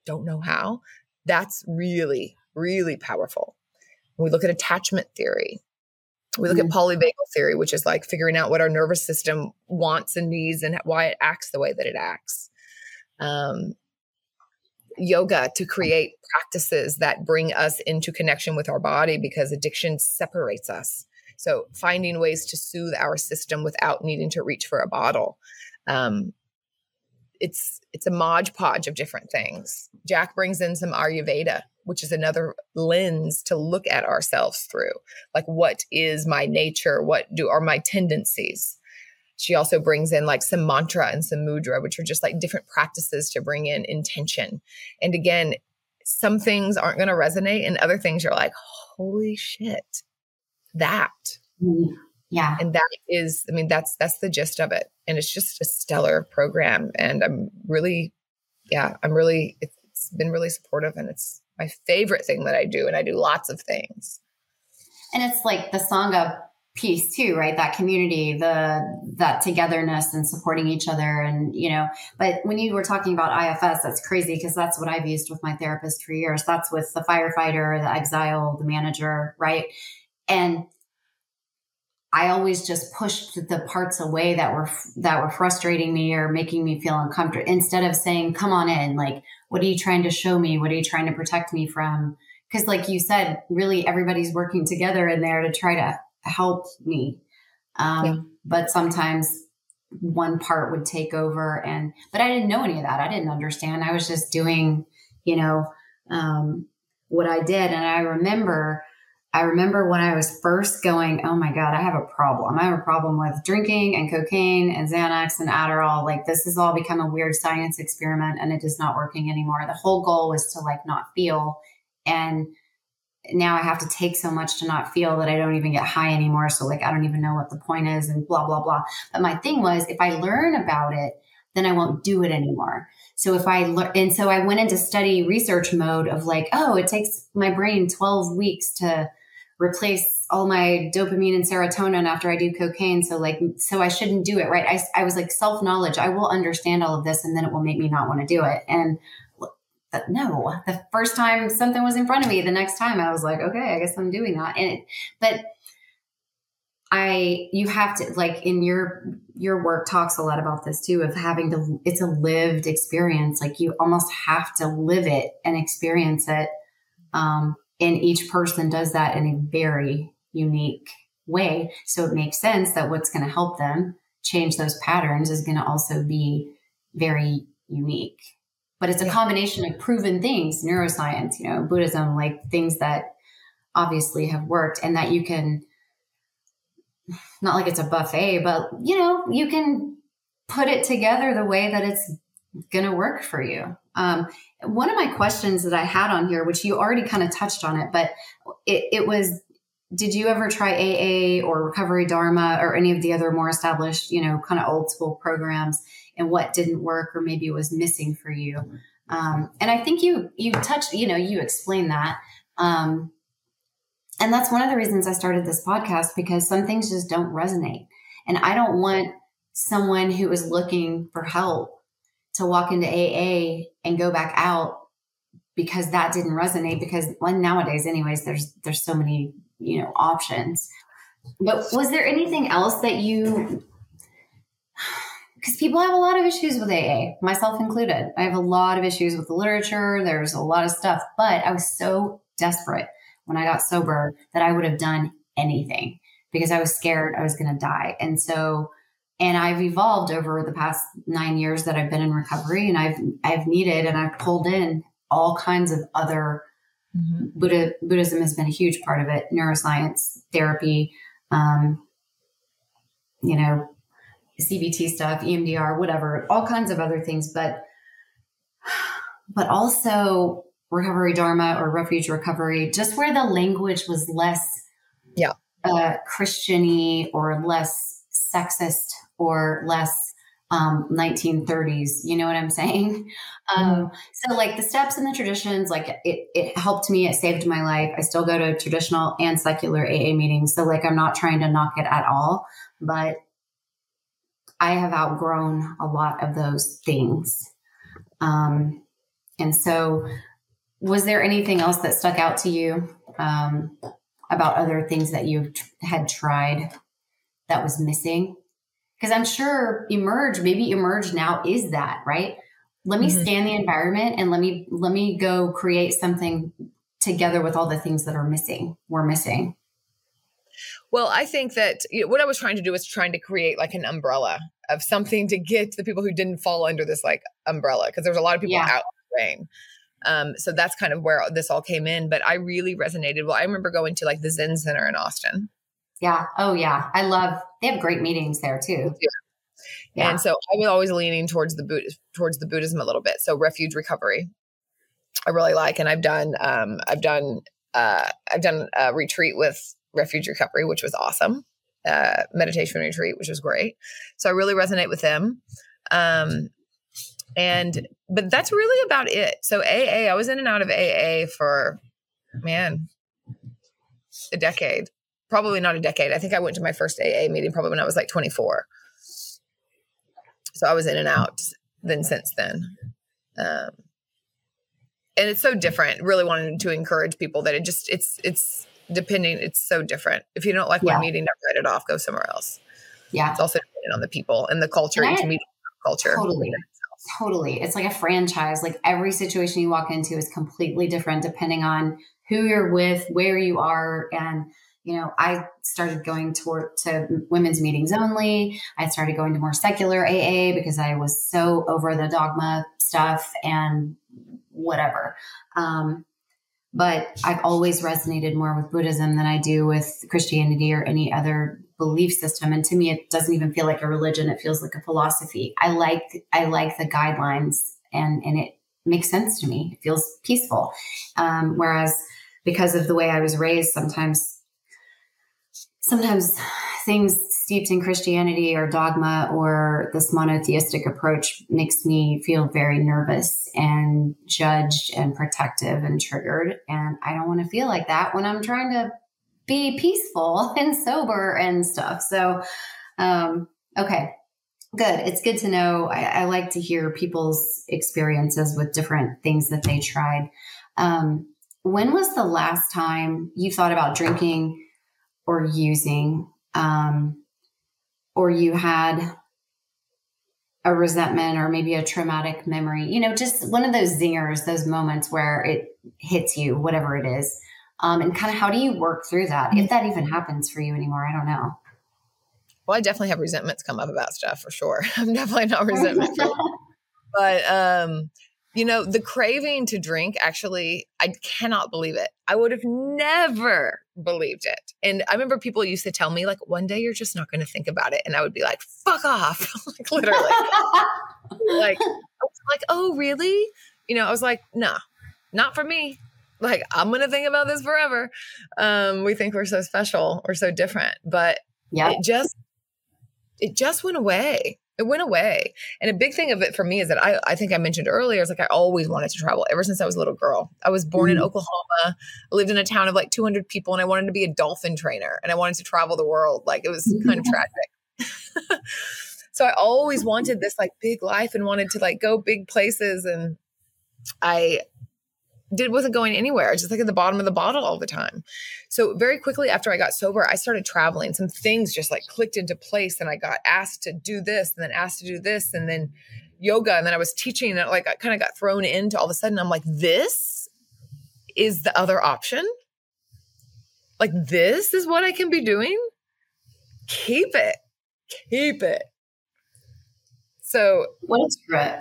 Speaker 1: don't know how, that's really really powerful. When we look at attachment theory, we look mm-hmm. at polyvagal theory, which is like figuring out what our nervous system wants and needs and why it acts the way that it acts. Um, yoga to create practices that bring us into connection with our body because addiction separates us. So finding ways to soothe our system without needing to reach for a bottle. Um, it's it's a modge podge of different things. Jack brings in some Ayurveda which is another lens to look at ourselves through. Like, what is my nature? What do are my tendencies? She also brings in like some mantra and some mudra, which are just like different practices to bring in intention. And again, some things aren't going to resonate, and other things you're like, holy shit, that.
Speaker 2: Mm-hmm. Yeah.
Speaker 1: And that is, I mean, that's that's the gist of it. And it's just a stellar program. And I'm really, yeah, I'm really, it's been really supportive and it's my favorite thing that I do. And I do lots of things.
Speaker 2: And it's like the Sangha piece too, right? That community, the that togetherness and supporting each other. And, you know, but when you were talking about IFS, that's crazy because that's what I've used with my therapist for years. That's with the firefighter, the exile, the manager, right? And I always just pushed the parts away that were that were frustrating me or making me feel uncomfortable instead of saying, "Come on in, like what are you trying to show me? What are you trying to protect me from?" Because, like you said, really everybody's working together in there to try to help me. Um, yeah. But sometimes one part would take over, and but I didn't know any of that. I didn't understand. I was just doing, you know, um, what I did, and I remember I remember when I was first going, oh my God, I have a problem. I have a problem with drinking and cocaine and Xanax and Adderall. Like this has all become a weird science experiment and it is not working anymore. The whole goal was to like not feel. And now I have to take so much to not feel that I don't even get high anymore. So like I don't even know what the point is and blah, blah, blah. But my thing was if I learn about it, then I won't do it anymore. So if I learn, and so I went into study research mode of like, oh, it takes my brain 12 weeks to replace all my dopamine and serotonin after I do cocaine. So like, so I shouldn't do it. Right. I, I was like self knowledge. I will understand all of this and then it will make me not want to do it. And no, the first time something was in front of me, the next time I was like, okay, I guess I'm doing that. And it, but I, you have to like in your, your work talks a lot about this too, of having to, it's a lived experience. Like you almost have to live it and experience it. Um, and each person does that in a very unique way. So it makes sense that what's going to help them change those patterns is going to also be very unique. But it's a combination of proven things, neuroscience, you know, Buddhism, like things that obviously have worked and that you can not like it's a buffet, but you know, you can put it together the way that it's going to work for you. Um, one of my questions that I had on here, which you already kind of touched on it, but it, it was did you ever try AA or Recovery Dharma or any of the other more established, you know, kind of old school programs and what didn't work or maybe was missing for you? Um, and I think you you touched, you know, you explained that. Um, and that's one of the reasons I started this podcast because some things just don't resonate. And I don't want someone who is looking for help to walk into AA and go back out because that didn't resonate because well, nowadays anyways there's there's so many you know options but was there anything else that you because people have a lot of issues with AA, myself included. I have a lot of issues with the literature. There's a lot of stuff, but I was so desperate when I got sober that I would have done anything because I was scared I was going to die. And so and I've evolved over the past nine years that I've been in recovery, and I've I've needed and I've pulled in all kinds of other. Mm-hmm. Buddha, Buddhism has been a huge part of it. Neuroscience, therapy, um, you know, CBT stuff, EMDR, whatever, all kinds of other things, but but also recovery dharma or refuge recovery, just where the language was less,
Speaker 1: yeah,
Speaker 2: uh, Christiany or less sexist or less um, 1930s. You know what I'm saying? Um, mm-hmm. So, like the steps and the traditions, like it, it helped me. It saved my life. I still go to traditional and secular AA meetings. So, like, I'm not trying to knock it at all, but I have outgrown a lot of those things. Um, and so, was there anything else that stuck out to you um, about other things that you had tried that was missing? Because I'm sure emerge, maybe emerge now is that, right? Let me mm-hmm. scan the environment and let me let me go create something together with all the things that are missing. We're missing.
Speaker 1: Well, I think that you know, what I was trying to do was trying to create like an umbrella of something to get the people who didn't fall under this like umbrella because there's a lot of people yeah. out in the rain. Um, so that's kind of where this all came in. But I really resonated. Well, I remember going to like the Zen Center in Austin
Speaker 2: yeah. Oh, yeah. I love. They have great meetings there too.
Speaker 1: Yeah. yeah. And so I was always leaning towards the Buddha, towards the Buddhism a little bit. So refuge recovery, I really like, and I've done. Um, I've done. Uh, I've done a retreat with refuge recovery, which was awesome. Uh, meditation retreat, which was great. So I really resonate with them. Um, and but that's really about it. So AA, I was in and out of AA for man a decade probably not a decade. I think I went to my first AA meeting probably when I was like 24. So I was in and out then since then. Um, and it's so different. Really wanted to encourage people that it just it's it's depending. It's so different. If you don't like yeah. one meeting, don't write it off. Go somewhere else.
Speaker 2: Yeah,
Speaker 1: it's also dependent on the people and the culture. And each meeting culture.
Speaker 2: Totally. Totally. It's like a franchise. Like every situation you walk into is completely different depending on who you're with, where you are, and you know, I started going to women's meetings only. I started going to more secular AA because I was so over the dogma stuff and whatever. Um, but I've always resonated more with Buddhism than I do with Christianity or any other belief system. And to me, it doesn't even feel like a religion. It feels like a philosophy. I like, I like the guidelines and, and it makes sense to me. It feels peaceful. Um, whereas because of the way I was raised, sometimes, sometimes things steeped in Christianity or dogma or this monotheistic approach makes me feel very nervous and judged and protective and triggered. And I don't want to feel like that when I'm trying to be peaceful and sober and stuff. So, um, okay, good. It's good to know. I, I, like to hear people's experiences with different things that they tried. Um, when was the last time you thought about drinking or using, um, or you had a resentment or maybe a traumatic memory? You know, just one of those zingers, those moments where it hits you, whatever it is. Um, and kind of how do you work through that if that even happens for you anymore? I don't know.
Speaker 1: Well, I definitely have resentments come up about stuff for sure. I'm definitely not resentment, but um, you know, the craving to drink actually, I cannot believe it. I would have never believed it. And I remember people used to tell me, like, one day you're just not going to think about it. And I would be like, fuck off. like, literally. like, I was like, oh, really? You know, I was like, no, not for me like i'm gonna think about this forever um we think we're so special or so different but yeah it just it just went away it went away. And a big thing of it for me is that i i think i mentioned earlier is like i always wanted to travel ever since i was a little girl. I was born mm-hmm. in oklahoma I lived in a town of like 200 people and i wanted to be a dolphin trainer and i wanted to travel the world. Like it was kind of tragic. So i always wanted this like big life and wanted to like go big places and I did wasn't going anywhere. Just like at the bottom of the bottle all the time. So very quickly after i got sober i started traveling. Some things just like clicked into place and i got asked to do this and then asked to do this and then yoga and then i was teaching and like i kind of got thrown into all of a sudden i'm like this is the other option? Like this is what i can be doing? Keep it. Keep it. So
Speaker 2: what's it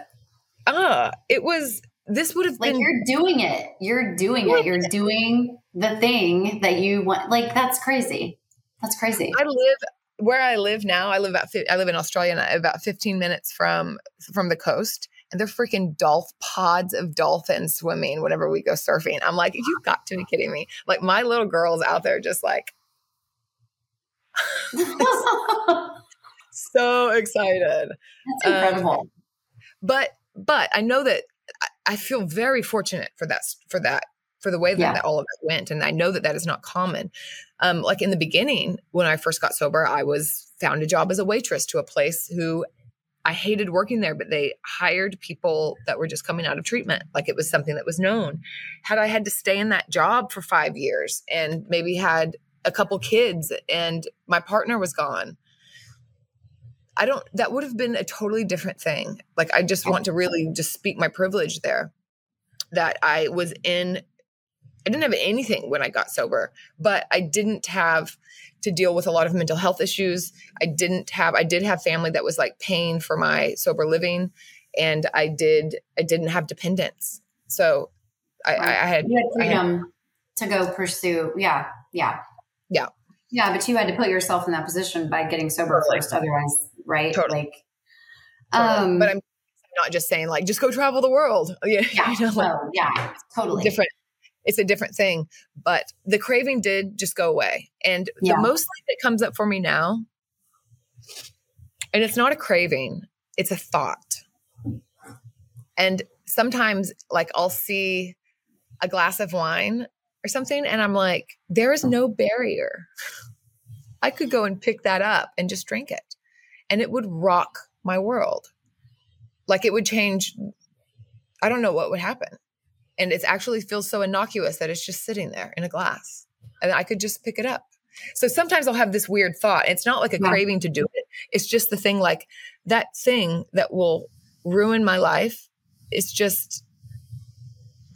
Speaker 1: ah it was this would have been
Speaker 2: like
Speaker 1: been
Speaker 2: you're doing it. You're doing it. You're doing the thing that you want. Like that's crazy. That's crazy.
Speaker 1: I live where I live now. I live about I live in Australia and about 15 minutes from from the coast. And they're freaking dolphin pods of dolphins swimming whenever we go surfing. I'm like, you've got to be kidding me. Like my little girl's out there just like so excited.
Speaker 2: That's incredible. Um,
Speaker 1: but but I know that I feel very fortunate for that for that for the way that, yeah. that, all of that went, and I know that that is not common. Um, like in the beginning, when I first got sober, I was found a job as a waitress to a place who I hated working there, but they hired people that were just coming out of treatment. Like it was something that was known. Had I had to stay in that job for five years and maybe had a couple kids and my partner was gone, I don't, that would have been a totally different thing. Like, I just want to really just speak my privilege there that I was in, I didn't have anything when I got sober, but I didn't have to deal with a lot of mental health issues. I didn't have, I did have family that was like paying for my sober living. And I did, I didn't have dependents. So I, I, I had,
Speaker 2: you had freedom had, to go pursue. Yeah. Yeah.
Speaker 1: Yeah.
Speaker 2: Yeah, but you had to put yourself in that position by getting sober first. Otherwise, right? Totally. Like,
Speaker 1: totally. um, but I'm not just saying like just go travel the world. Yeah,
Speaker 2: yeah, you know, like, yeah, totally
Speaker 1: different. It's a different thing, but the craving did just go away, and yeah. the most that comes up for me now, and it's not a craving; it's a thought. And sometimes, like I'll see a glass of wine or something, and I'm like, there is no barrier. I could go and pick that up and just drink it and it would rock my world. Like it would change. I don't know what would happen. And it actually feels so innocuous that it's just sitting there in a glass and I could just pick it up. So sometimes I'll have this weird thought. It's not like a yeah. craving to do it. It's just the thing like that thing that will ruin my life is just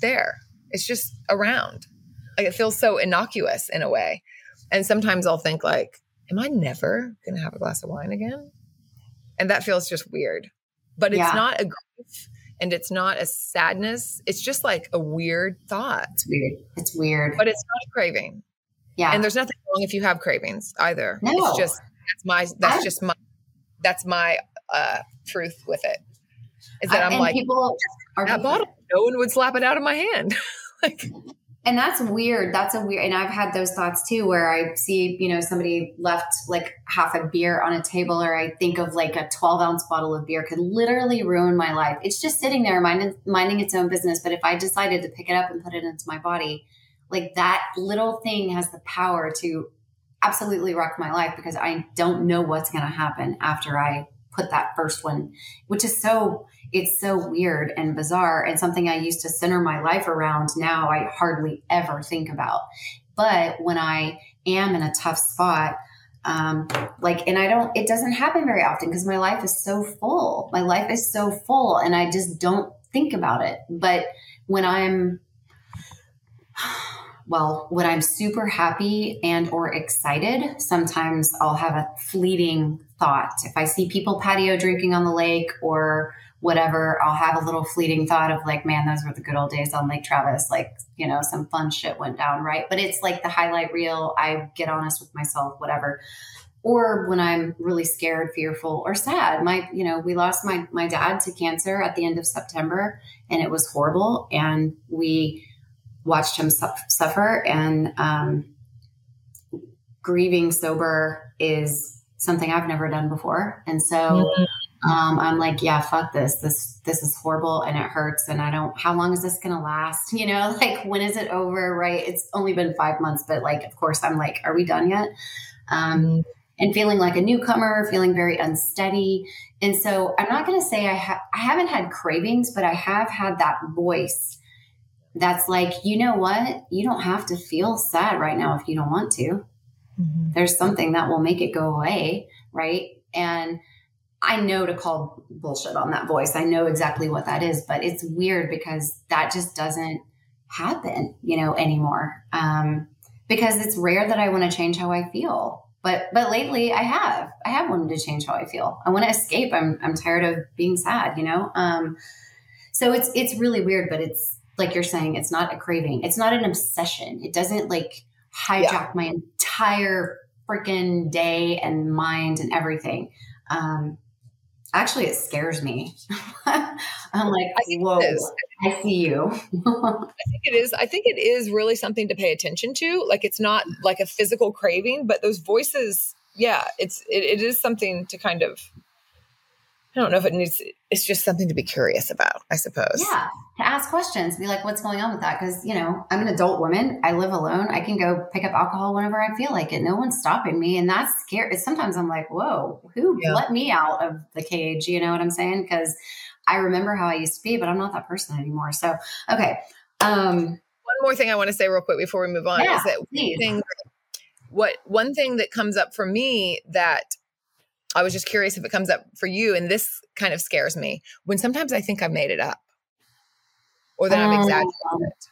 Speaker 1: there. It's just around. Like it feels so innocuous in a way. And sometimes I'll think like, am I never going to have a glass of wine again? And that feels just weird but it's yeah. not a grief and it's not a sadness. It's just like a weird thought.
Speaker 2: It's weird. It's weird.
Speaker 1: But it's not a craving.
Speaker 2: Yeah.
Speaker 1: And there's nothing wrong if you have cravings either.
Speaker 2: No.
Speaker 1: It's just that's my that's
Speaker 2: I-
Speaker 1: just my that's my uh truth with it. Is that
Speaker 2: I-
Speaker 1: am
Speaker 2: and
Speaker 1: like
Speaker 2: people are
Speaker 1: that bottle, no one would slap it out of my hand. like
Speaker 2: And that's weird. That's a weird. And I've had those thoughts too, where I see, you know, somebody left like half a beer on a table, or I think of like a 12 ounce bottle of beer could literally ruin my life. It's just sitting there minding, minding its own business. But if I decided to pick it up and put it into my body, like that little thing has the power to absolutely wreck my life because I don't know what's going to happen after I put that first one, which is so it's so weird and bizarre and something I used to center my life around. Now I hardly ever think about. But when I am in a tough spot, um, like, and I don't, it doesn't happen very often because my life is so full. My life is so full and I just don't think about it. But when I'm, well, when I'm super happy and or excited, sometimes I'll have a fleeting thought. If I see people patio drinking on the lake or whatever, I'll have a little fleeting thought of like, man, those were the good old days on Lake Travis. Like, you know, some fun shit went down, right? But it's like the highlight reel. I get honest with myself, whatever. Or when I'm really scared, fearful, or sad. My, you know, we lost my my dad to cancer at the end of September, and it was horrible. And we watched him su- suffer. And um, grieving sober is something I've never done before, and so um, I'm like, yeah, fuck this. This this is horrible and it hurts and I don't. How long is this gonna last? You know, like when is it over? Right? It's only been five months, but like, of course, I'm like, are we done yet? Um, and feeling like a newcomer, feeling very unsteady. And so I'm not gonna say I have. I haven't had cravings, but I have had that voice that's like, you know what? You don't have to feel sad right now if you don't want to there's something that will make it go away, right? And I know to call bullshit on that voice. I know exactly what that is, but it's weird because that just doesn't happen, you know, anymore. Um, because it's rare that I want to change how I feel. But but lately I have. I have wanted to change how I feel. I want to escape. I'm I'm tired of being sad, you know? Um so it's it's really weird, but it's like you're saying, it's not a craving. It's not an obsession. It doesn't like hijack my entire freaking day and mind and everything. Um, actually, it scares me. I'm like,
Speaker 1: I
Speaker 2: whoa. I see you.
Speaker 1: I think it is. I think it is really something to pay attention to. Like it's not like a physical craving, but those voices, yeah, it's it, it is something to kind of. I don't know if it needs. It's just something to be curious about, I suppose.
Speaker 2: yeah, to ask questions, be like, what's going on with that? Because you know, I'm an adult woman. I live alone. I can go pick up alcohol whenever I feel like it. No one's stopping me, and that's scary. Sometimes I'm like, whoa, who
Speaker 1: Yeah.
Speaker 2: let me out of the cage? You know what I'm saying? Because I remember how I used to be, but I'm not that person anymore. So, okay. Um,
Speaker 1: One more thing I want to say real quick before we move on
Speaker 2: Yeah,
Speaker 1: is that
Speaker 2: please.
Speaker 1: thing, what one thing that comes up for me that I was just curious if it comes up for you, and this kind of scares me when sometimes I think I've made it up or that I'm
Speaker 2: Um,
Speaker 1: exaggerating it.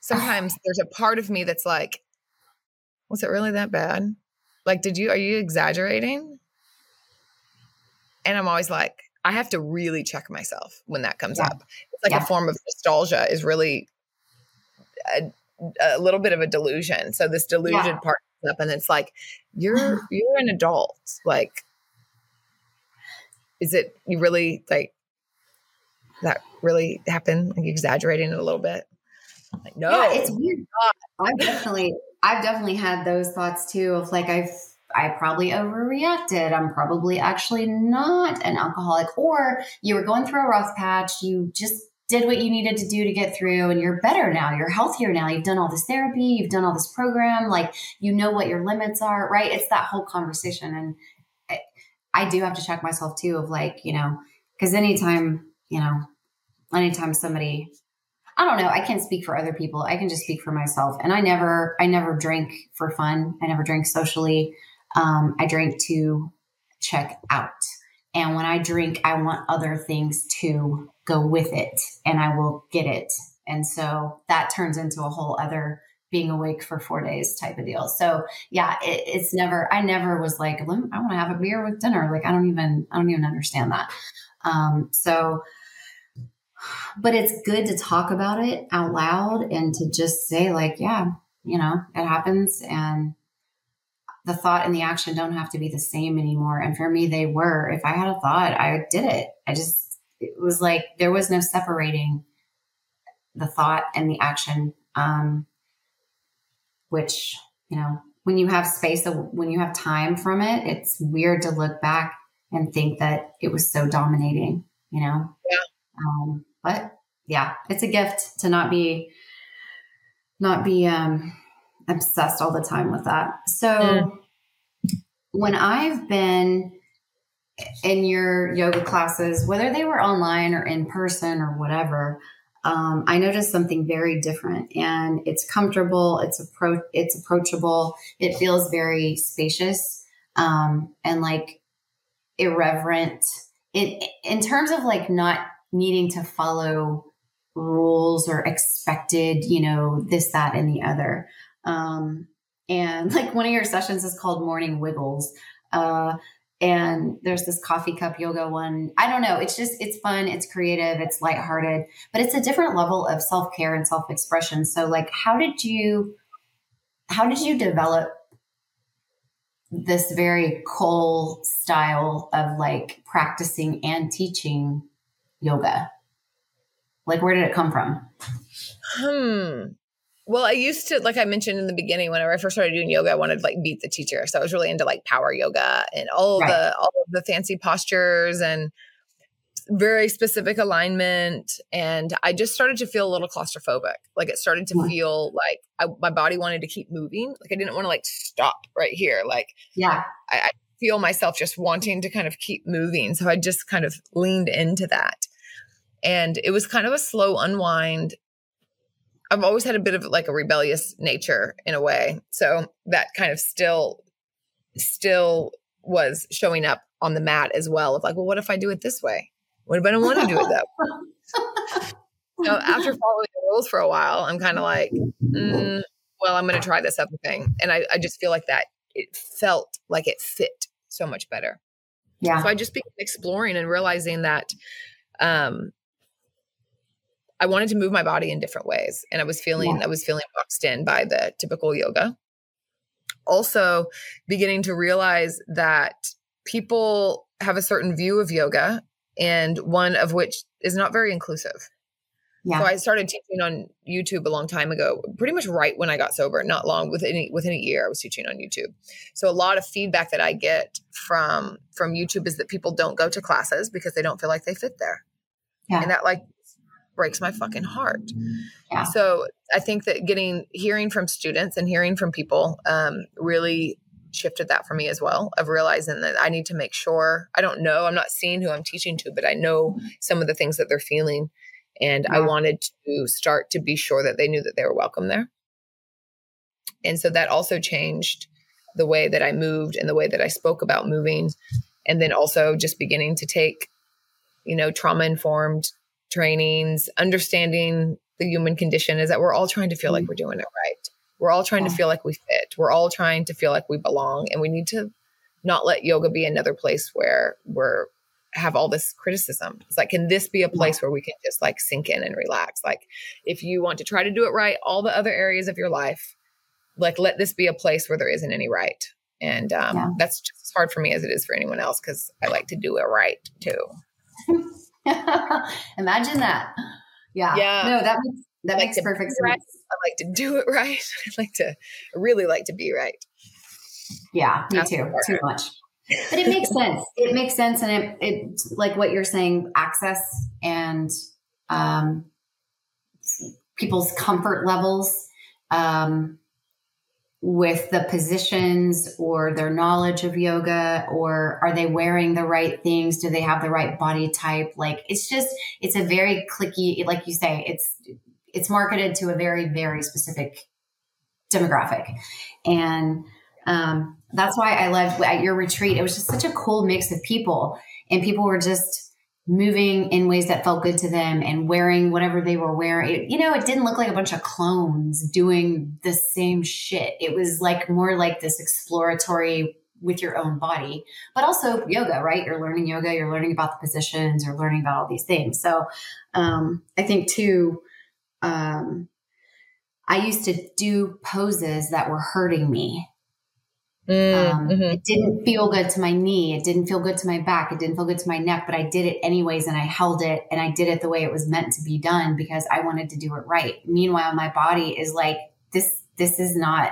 Speaker 1: Sometimes there's a part of me that's like, was it really that bad? Like, did you, are you exaggerating? And I'm always like, I have to really check myself when that comes
Speaker 2: Yeah.
Speaker 1: up. It's like
Speaker 2: Yeah.
Speaker 1: a form of nostalgia is really a, a little bit of a delusion. So this delusion
Speaker 2: Yeah.
Speaker 1: part comes up and it's like, you're, you're an adult. Like, is it, you really like, that really happened? Like exaggerating it a little bit? Like, no.
Speaker 2: Yeah, it's weird. I've definitely, I've definitely had those thoughts too of like I've, I probably overreacted. I'm probably actually not an alcoholic, or you were going through a rough patch. You just did what you needed to do to get through, and you're better now. You're healthier now. You've done all this therapy. You've done all this program. Like you know what your limits are, right? It's that whole conversation, and I, do have to check myself too of like you know because anytime you know anytime somebody I don't know. I can't speak for other people. I can just speak for myself. And I never, I never drink for fun. I never drink socially. Um, I drink to check out. And when I drink, I want other things to go with it and I will get it. And so that turns into a whole other being awake for four days type of deal. So yeah, it, it's never, I never was like, I want to have a beer with dinner. Like, I don't even, I don't even understand that. Um, so but it's good to talk about it out loud and to just say like yeah you know it happens and the thought and the action don't have to be the same anymore and for me they were if i had a thought i did it i just it was like there was no separating the thought and the action um which you know when you have space when you have time from it it's weird to look back and think that it was so dominating you know
Speaker 1: yeah
Speaker 2: um, but yeah, it's a gift to not be not be um, obsessed all the time with that. So mm. when I've been in your yoga classes, whether they were online or in person or whatever, um, I noticed something very different, and it's comfortable. It's appro- It's approachable. It feels very spacious um, and like irreverent. It in terms of like not needing to follow rules or expected, you know, this, that, and the other. Um, and like one of your sessions is called Morning Wiggles. Uh, and there's this coffee cup yoga one. I don't know. It's just, it's fun. It's creative. It's lighthearted, but it's a different level of self care and self expression. So, like, how did you, how did you develop this very cool style of like practicing and teaching yoga? Like, where did it come from?
Speaker 1: Hmm. Well, I used to, like I mentioned in the beginning, whenever I first started doing yoga, I wanted to like beat the teacher. So I was really into like power yoga and all right. the all of the fancy postures and very specific alignment. And I just started to feel a little claustrophobic. Like it started to yeah. feel like I, my body wanted to keep moving. Like I didn't want to like stop right here. Like
Speaker 2: yeah,
Speaker 1: I, I feel myself just wanting to kind of keep moving. So I just kind of leaned into that. And it was kind of a slow unwind. I've always had a bit of like a rebellious nature in a way. So that kind of still, still was showing up on the mat as well of like, well, what if I do it this way? What if I don't want to do it that way? so after following the rules for a while, I'm kind of like, mm, well, I'm going to try this other thing. And I, I just feel like that it felt like it fit so much better.
Speaker 2: Yeah.
Speaker 1: So I just began exploring and realizing that um, I wanted to move my body in different ways. And I was feeling, yeah. I was feeling boxed in by the typical yoga. Also, beginning to realize that people have a certain view of yoga, and one of which is not very inclusive. Yeah. So I started teaching on YouTube a long time ago, pretty much right when I got sober, not long within within a year I was teaching on YouTube. So a lot of feedback that I get from from YouTube is that people don't go to classes because they don't feel like they fit there. Yeah. And that like breaks my fucking heart. Yeah. So I think that getting hearing from students and hearing from people um, really shifted that for me as well of realizing that I need to make sure I don't know, I'm not seeing who I'm teaching to, but I know some of the things that they're feeling. And yeah. I wanted to start to be sure that they knew that they were welcome there. And so that also changed the way that I moved and the way that I spoke about moving. And then also just beginning to take, you know, trauma informed trainings, understanding the human condition is that we're all trying to feel like mm-hmm. we're doing it right. We're all trying yeah. to feel like we fit. We're all trying to feel like we belong. And we need to not let yoga be another place where we're have all this criticism. It's like, can this be a place yeah. where we can just like sink in and relax? Like, if you want to try to do it right, all the other areas of your life, like, let this be a place where there isn't any right. And um, yeah. that's just as hard for me as it is for anyone else because I like to do it right too.
Speaker 2: Imagine that. Yeah.
Speaker 1: Yeah.
Speaker 2: No, that makes that like makes perfect sense.
Speaker 1: Right. I like to do it right. I like to I really like to be right.
Speaker 2: Yeah, me That's too. Too much. But it makes sense. It makes sense and it it like what you're saying, access and um people's comfort levels. Um with the positions or their knowledge of yoga or are they wearing the right things? Do they have the right body type? Like it's just it's a very cliquey like you say it's it's marketed to a very very specific demographic. And um, that's why i loved at your retreat it was just such a cool mix of people. And people were just moving in ways that felt good to them and wearing whatever they were wearing. It, you know, it didn't look like a bunch of clones doing the same shit. It was like more like this exploratory with your own body, but also yoga, right? You're learning yoga, you're learning about the positions, you're learning about all these things. So um, I think too, um, I used to do poses that were hurting me. Mm, um, mm-hmm. It didn't feel good to my knee. It didn't feel good to my back. It didn't feel good to my neck, but I did it anyways and I held it and I did it the way it was meant to be done because I wanted to do it right. Meanwhile, my body is like, this, this is not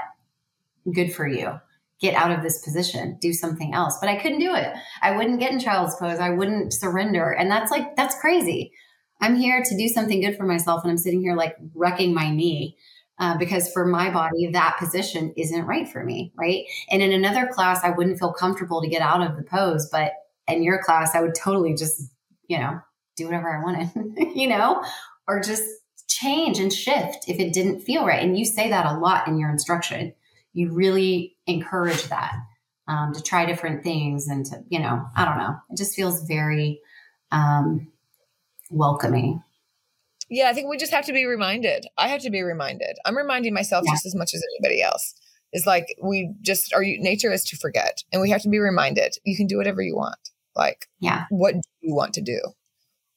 Speaker 2: good for you get out of this position, do something else. But I couldn't do it. I wouldn't get in child's pose. I wouldn't surrender. And that's like, that's crazy. I'm here to do something good for myself. And I'm sitting here like wrecking my knee. Uh, because for my body, that position isn't right for me, right? And in another class, I wouldn't feel comfortable to get out of the pose, but in your class, I would totally just, you know, do whatever I wanted, you know, or just change and shift if it didn't feel right. And you say that a lot in your instruction you really encourage that um, to try different things and to, you know, I don't know. It just feels very um, welcoming.
Speaker 1: Yeah, I think we just have to be reminded. I have to be reminded. I'm reminding myself yeah. just as much as anybody else. It's like we just our nature is to forget, and we have to be reminded. You can do whatever you want. Like,
Speaker 2: yeah,
Speaker 1: what do you want to do?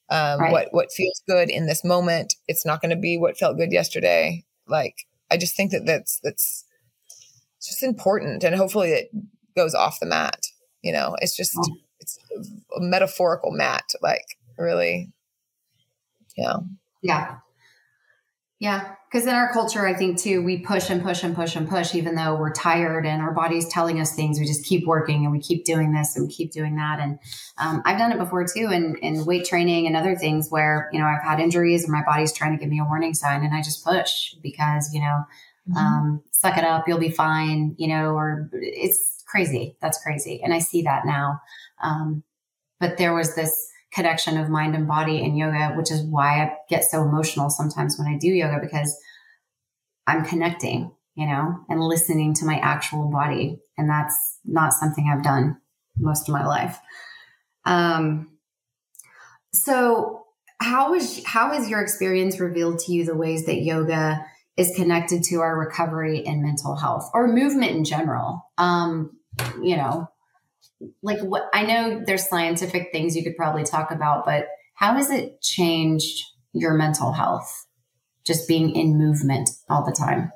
Speaker 1: Um, right. What what feels good in this moment? It's not going to be what felt good yesterday. Like, I just think that that's that's it's just important and hopefully it goes off the mat you know it's just oh. it's a metaphorical mat like really yeah
Speaker 2: yeah yeah because in our culture i think too we push and push and push and push even though we're tired and our body's telling us things we just keep working and we keep doing this and we keep doing that and um, i've done it before too in, in weight training and other things where you know i've had injuries and my body's trying to give me a warning sign and i just push because you know mm-hmm. um, suck it up, you'll be fine, you know, or it's crazy. That's crazy. And I see that now. Um, but there was this connection of mind and body in yoga, which is why I get so emotional sometimes when I do yoga because I'm connecting, you know, and listening to my actual body. And that's not something I've done most of my life. Um, so how is how has your experience revealed to you the ways that yoga is connected to our recovery and mental health or movement in general. Um, you know, like what I know there's scientific things you could probably talk about, but how has it changed your mental health just being in movement all the time?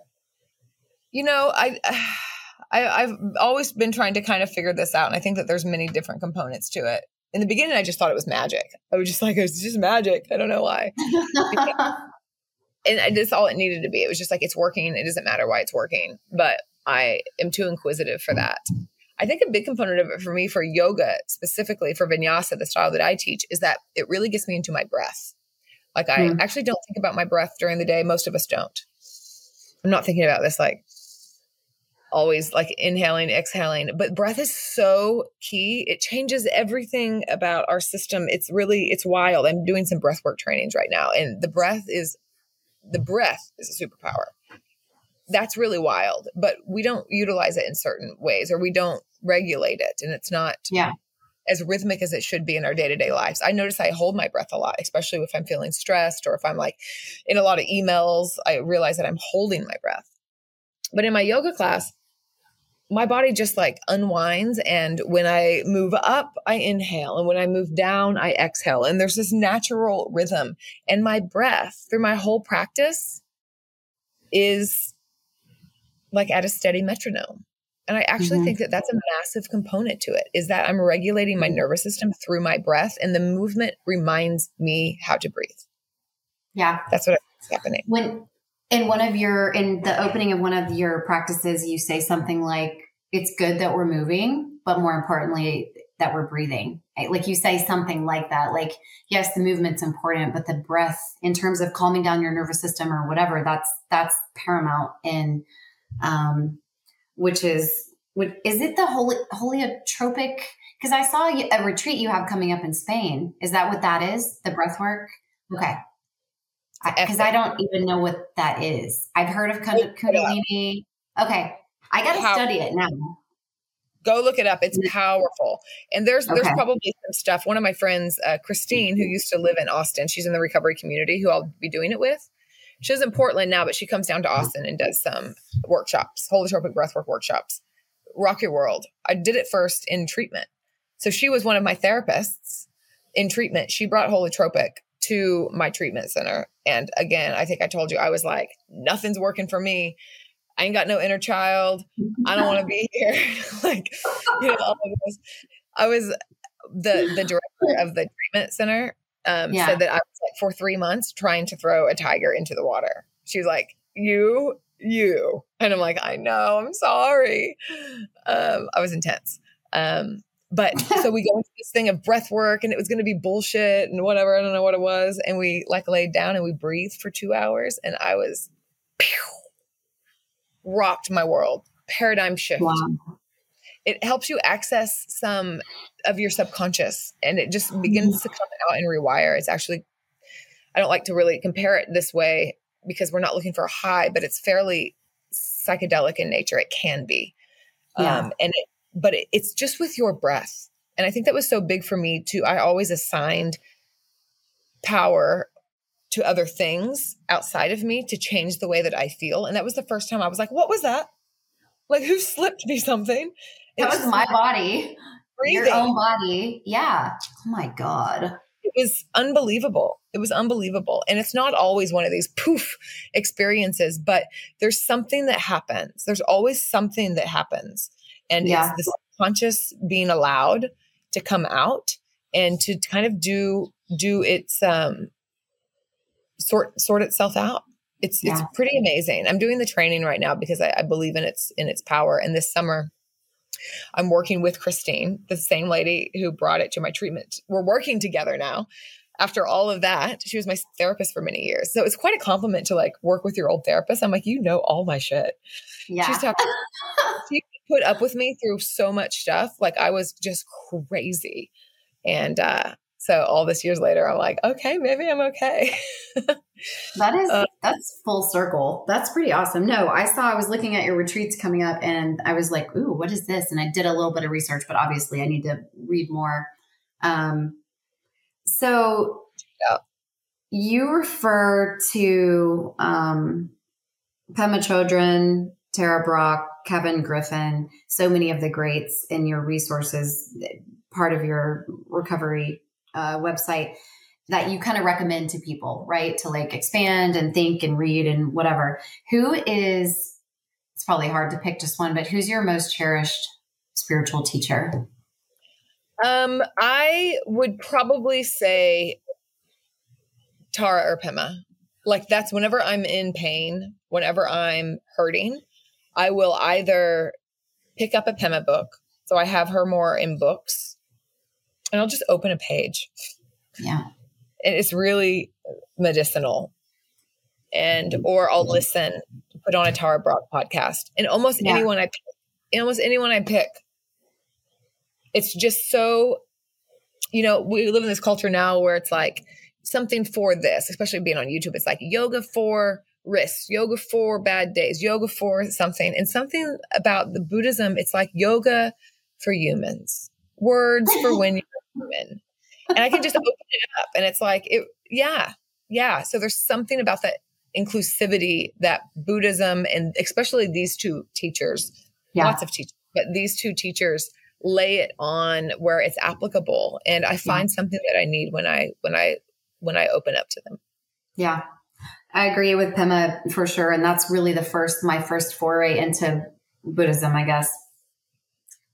Speaker 1: You know, I, I I've always been trying to kind of figure this out, and I think that there's many different components to it. In the beginning, I just thought it was magic. I was just like, oh, it's just magic. I don't know why. and that's all it needed to be. It was just like it's working. It doesn't matter why it's working, but I am too inquisitive for that. I think a big component of it for me, for yoga specifically, for vinyasa, the style that I teach, is that it really gets me into my breath. Like I mm. actually don't think about my breath during the day. Most of us don't. I'm not thinking about this like always like inhaling, exhaling, but breath is so key. It changes everything about our system. It's really, it's wild. I'm doing some breath work trainings right now, and the breath is the breath is a superpower. That's really wild, but we don't utilize it in certain ways or we don't regulate it. And it's not
Speaker 2: yeah.
Speaker 1: as rhythmic as it should be in our day to day lives. I notice I hold my breath a lot, especially if I'm feeling stressed or if I'm like in a lot of emails. I realize that I'm holding my breath. But in my yoga class, my body just like unwinds and when i move up i inhale and when i move down i exhale and there's this natural rhythm and my breath through my whole practice is like at a steady metronome. And i actually mm-hmm. think that that's a massive component to it is that i'm regulating my nervous system through my breath and the movement reminds me how to breathe.
Speaker 2: Yeah.
Speaker 1: That's what is happening.
Speaker 2: When in one of your in the opening of one of your practices you say something like it's good that we're moving but more importantly that we're breathing. Right? like you say something like that like yes the movement's important but the breath in terms of calming down your nervous system or whatever that's that's paramount in um which is what is it the holy heliotropic because i saw a retreat you have coming up in spain is that what that is the breath work okay because I, I, don't even know what that is. I've heard of Kundalini. Okay, I got to study it now.
Speaker 1: Go look it up. It's powerful. And there's okay. there's probably some stuff. One of my friends, uh, Christine, who used to live in Austin, she's in the recovery community. Who I'll be doing it with. She lives in mm-hmm. Portland now, but she comes down to mm-hmm. Austin and does some workshops, holotropic breathwork workshops. rock your world. I did it first in treatment. So she was one of my therapists in treatment. She brought holotropic to my treatment center. And again, I think I told you, I was like, nothing's working for me. I ain't got no inner child. I don't want to be here. like, you know, I was the the director of the treatment center um, yeah. said that I was like for three months trying to throw a tiger into the water. She's like, "You, you," and I'm like, "I know. I'm sorry." Um, I was intense. Um, but so we go into this thing of breath work, and it was going to be bullshit and whatever. I don't know what it was. And we like laid down and we breathed for two hours, and I was pew, rocked my world, paradigm shift. Wow it helps you access some of your subconscious and it just begins to come out and rewire. It's actually, I don't like to really compare it this way because we're not looking for a high, but it's fairly psychedelic in nature. It can be. Yeah. Um, and it, but it, it's just with your breath. And I think that was so big for me too. I always assigned power to other things outside of me to change the way that I feel. And that was the first time I was like, what was that? Like, who slipped me something?
Speaker 2: That was my body. Breathing. Your own body. Yeah. Oh my God.
Speaker 1: It was unbelievable. It was unbelievable. And it's not always one of these poof experiences, but there's something that happens. There's always something that happens. And yeah. it's the conscious being allowed to come out and to kind of do do its um sort sort itself out. It's yeah. it's pretty amazing. I'm doing the training right now because I, I believe in its in its power. And this summer I'm working with Christine, the same lady who brought it to my treatment. We're working together now. After all of that, she was my therapist for many years. So it's quite a compliment to like work with your old therapist. I'm like, you know all my shit. Yeah. She's talking, she put up with me through so much stuff. Like I was just crazy. And uh, so all this years later, I'm like, okay, maybe I'm okay.
Speaker 2: that is uh, that's full circle. That's pretty awesome. No, I saw I was looking at your retreats coming up, and I was like, ooh, what is this? And I did a little bit of research, but obviously I need to read more. Um, so yeah. you refer to um, Pema Chodron, Tara Brach, Kevin Griffin, so many of the greats in your resources, part of your recovery uh, website that you kind of recommend to people, right? To like expand and think and read and whatever. Who is, it's probably hard to pick just one, but who's your most cherished spiritual teacher?
Speaker 1: Um, I would probably say Tara or Pema. Like that's whenever I'm in pain, whenever I'm hurting, I will either pick up a Pema book. So I have her more in books and I'll just open a page.
Speaker 2: Yeah.
Speaker 1: And it's really medicinal. And or I'll listen, put on a Tara Brach podcast. And almost yeah. anyone I pick, almost anyone I pick, it's just so, you know, we live in this culture now where it's like something for this, especially being on YouTube. It's like yoga for wrists, yoga for bad days, yoga for something. And something about the Buddhism, it's like yoga for humans words for when And I can just open it up and it's like, it, yeah, yeah. So there's something about that inclusivity that Buddhism and especially these two teachers, yeah. lots of teachers, but these two teachers lay it on where it's applicable. And I find yeah. something that I need when I, when I, when I open up to them.
Speaker 2: Yeah. I agree with Pema for sure. And that's really the first, my first foray into Buddhism, I guess.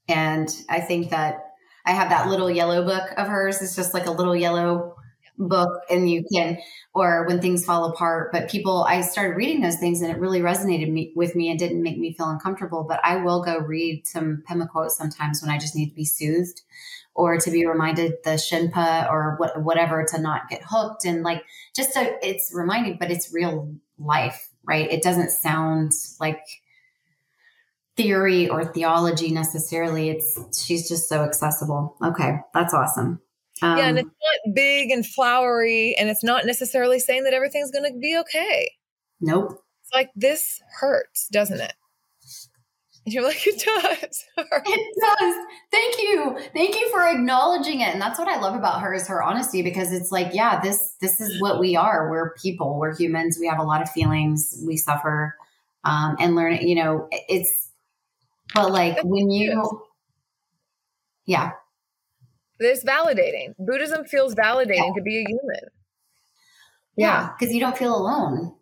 Speaker 2: And I think that I have that little yellow book of hers. It's just like a little yellow book and you can or when things fall apart. But people i started reading those things and it really resonated me, with me and didn't make me feel uncomfortable. But i will go read some pema quotes sometimes when i just need to be soothed or to be reminded the shenpa or what, whatever to not get hooked. And like just to it's reminding but it's real life right? It doesn't sound like theory or theology necessarily. It's she's just so accessible. Okay, that's awesome.
Speaker 1: Um, yeah, and it's not big and flowery, and it's not necessarily saying that everything's going to be okay.
Speaker 2: Nope.
Speaker 1: It's like this hurts, doesn't it? And you're like, it does.
Speaker 2: it does. Thank you. Thank you for acknowledging it. And that's what I love about her is her honesty because it's like, yeah, this this is what we are. We're people. We're humans. We have a lot of feelings. We suffer. Um, and learn, you know, it's But like when you, yeah.
Speaker 1: It's validating. Buddhism feels validating yeah. to be a human.
Speaker 2: Yeah, because yeah, you don't feel alone.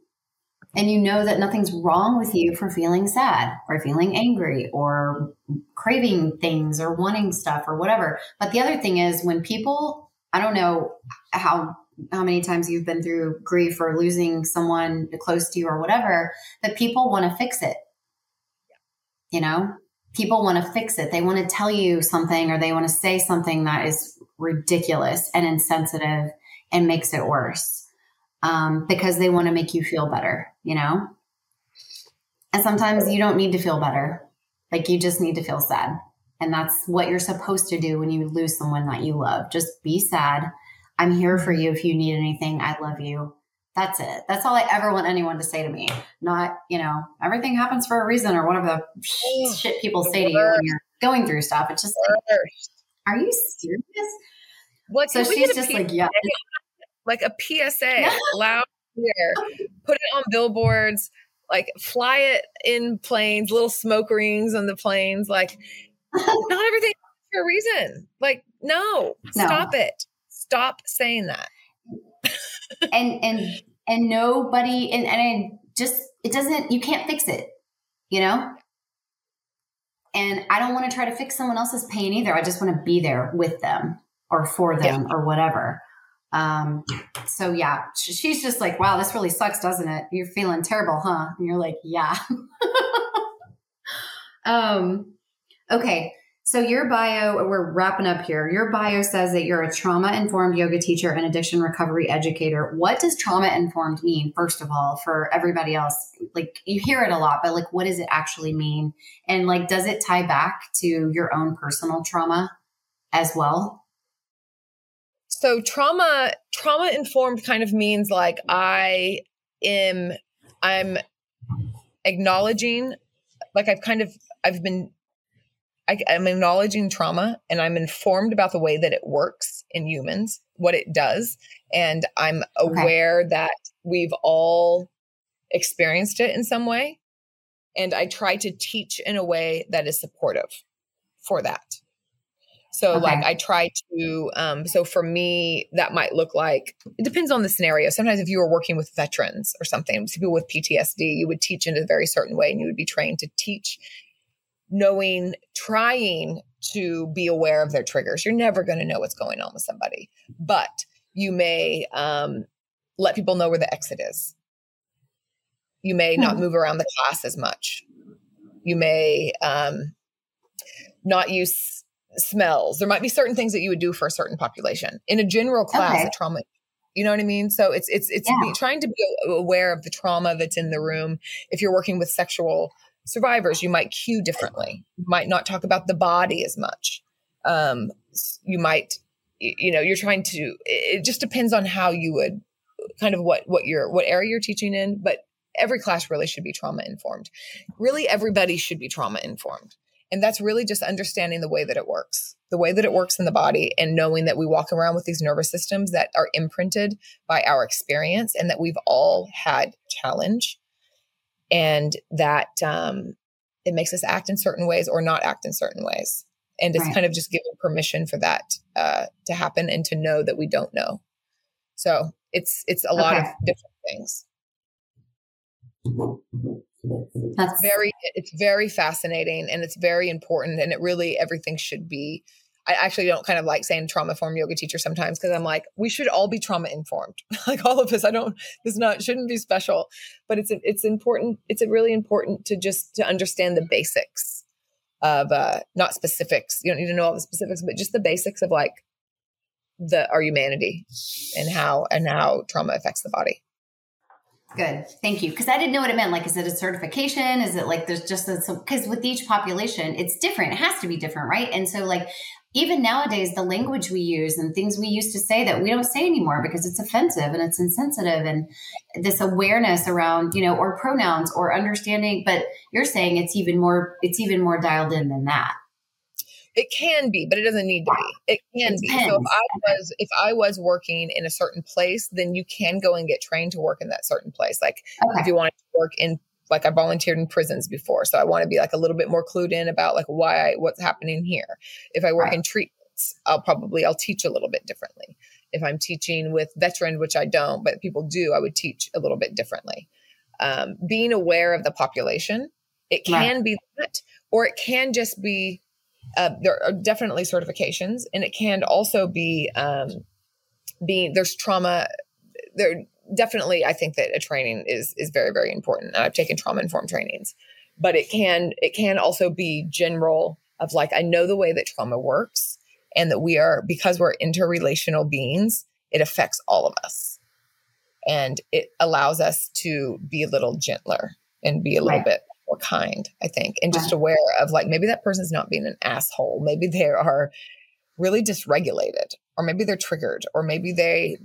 Speaker 2: And you know that nothing's wrong with you for feeling sad or feeling angry or craving things or wanting stuff or whatever. But the other thing is when people, I don't know how how many times you've been through grief or losing someone close to you or whatever, but people want to fix it. You know, people want to fix it. They want to tell you something or they want to say something that is ridiculous and insensitive and makes it worse um, because they want to make you feel better, you know? And sometimes you don't need to feel better. Like you just need to feel sad. And that's what you're supposed to do when you lose someone that you love. Just be sad. I'm here for you if you need anything. I love you. That's it. That's all I ever want anyone to say to me. Not, you know, everything happens for a reason or whatever the shit people say to you when you're going through stuff. It's just like, are you serious? What, so she's just like, yeah
Speaker 1: like a PSA, loud clear, put it on billboards, like fly it in planes, little smoke rings on the planes. Like, not everything for a reason. Like, no, no, stop it. Stop saying that.
Speaker 2: And and and nobody and and I just it doesn't. You can't fix it. You know. And I don't want to try to fix someone else's pain either. I just want to be there with them or for them yeah. or whatever. Um, so yeah, she's just like, wow, this really sucks, doesn't it? You're feeling terrible, huh? And you're like, yeah. um, okay. So your bio, we're wrapping up here. Your bio says that you're a trauma informed yoga teacher and addiction recovery educator. What does trauma informed mean, first of all, for everybody else? Like you hear it a lot, but like what does it actually mean? And like, does it tie back to your own personal trauma as well?
Speaker 1: so trauma trauma informed kind of means like i am i'm acknowledging like i've kind of i've been I, i'm acknowledging trauma and i'm informed about the way that it works in humans what it does and i'm aware okay. that we've all experienced it in some way and i try to teach in a way that is supportive for that so okay. like I try to um so for me that might look like it depends on the scenario. Sometimes if you were working with veterans or something, people with PTSD, you would teach in a very certain way and you would be trained to teach knowing trying to be aware of their triggers. You're never going to know what's going on with somebody, but you may um let people know where the exit is. You may hmm not move around the class as much. You may um not use smells. There might be certain things that you would do for a certain population. In a general class, okay. trauma you know what I mean? So it's it's it's yeah. be, trying to be aware of the trauma that's in the room. If you're working with sexual survivors, you might cue differently. You might not talk about the body as much. Um, you might, you know, you're trying to. It just depends on how you would, kind of what what you're what area you're teaching in. But every class really should be trauma informed. Really, everybody should be trauma informed. And that's really just understanding the way that it works, the way that it works in the body, and knowing that we walk around with these nervous systems that are imprinted by our experience and that we've all had challenge. And that um, it makes us act in certain ways or not act in certain ways. And it's right. kind of just giving permission for that uh, to happen and to know that we don't know. So it's it's a lot of different things. That's very it's very fascinating and it's very important and it really everything should be I actually don't kind of like saying trauma informed yoga teacher sometimes because I'm like, we should all be trauma informed. like all of us. I don't this not shouldn't be special. But it's it's important, it's really important to just to understand the basics of uh not specifics. You don't need to know all the specifics, but just the basics of like the our humanity and how and how trauma affects the body.
Speaker 2: Good. Thank you. Because I didn't know what it meant. Like, is it a certification? Is it like there's just a, because with each population, it's different. It has to be different, right? And so, like, even nowadays, the language we use and things we used to say that we don't say anymore because it's offensive and it's insensitive and this awareness around, you know, or pronouns or understanding. But you're saying it's even more, it's even more dialed in than that.
Speaker 1: It can be, but it doesn't need to be. It can it be. So if I was if I was working in a certain place, then you can go and get trained to work in that certain place. Like okay. if you wanted to work in like I volunteered in prisons before, so I want to be like a little bit more clued in about like why I, what's happening here. If I work right. in treatments, I'll probably I'll teach a little bit differently. If I'm teaching with veteran, which I don't, but people do, I would teach a little bit differently. Um, being aware of the population, it can right. be that, or it can just be. Uh, there are definitely certifications, and it can also be um, being there's trauma. There definitely i think that a training is is very very important. I've taken trauma informed trainings but it can it can also be general of like i know the way that trauma works and that we are because we're interrelational beings it affects all of us. And it allows us to be a little gentler and be a little right. bit more kind i think and just aware of like maybe that person's not being an asshole. Maybe they are really dysregulated or maybe they're triggered or maybe they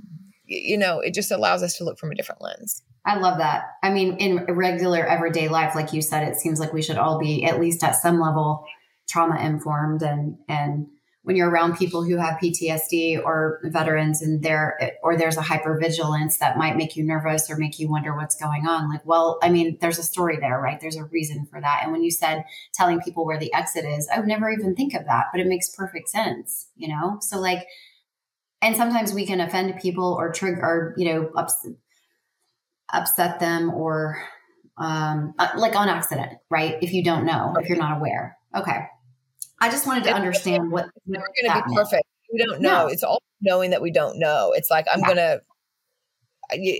Speaker 1: you know, it just allows us to look from a different lens.
Speaker 2: I love that. I mean, in regular everyday life, like you said, it seems like we should all be at least at some level trauma informed and and when you're around people who have PTSD or veterans and there or there's a hypervigilance that might make you nervous or make you wonder what's going on like well I mean there's a story there right there's a reason for that and when you said telling people where the exit is I would never even think of that but it makes perfect sense you know so like and sometimes we can offend people or trigger or you know ups, upset them or um, uh, like on accident right? If you don't know if you're not aware. Okay. I just wanted to understand what
Speaker 1: we're going to be perfect. We don't know no. it's all knowing that we don't know. It's like i'm yeah. gonna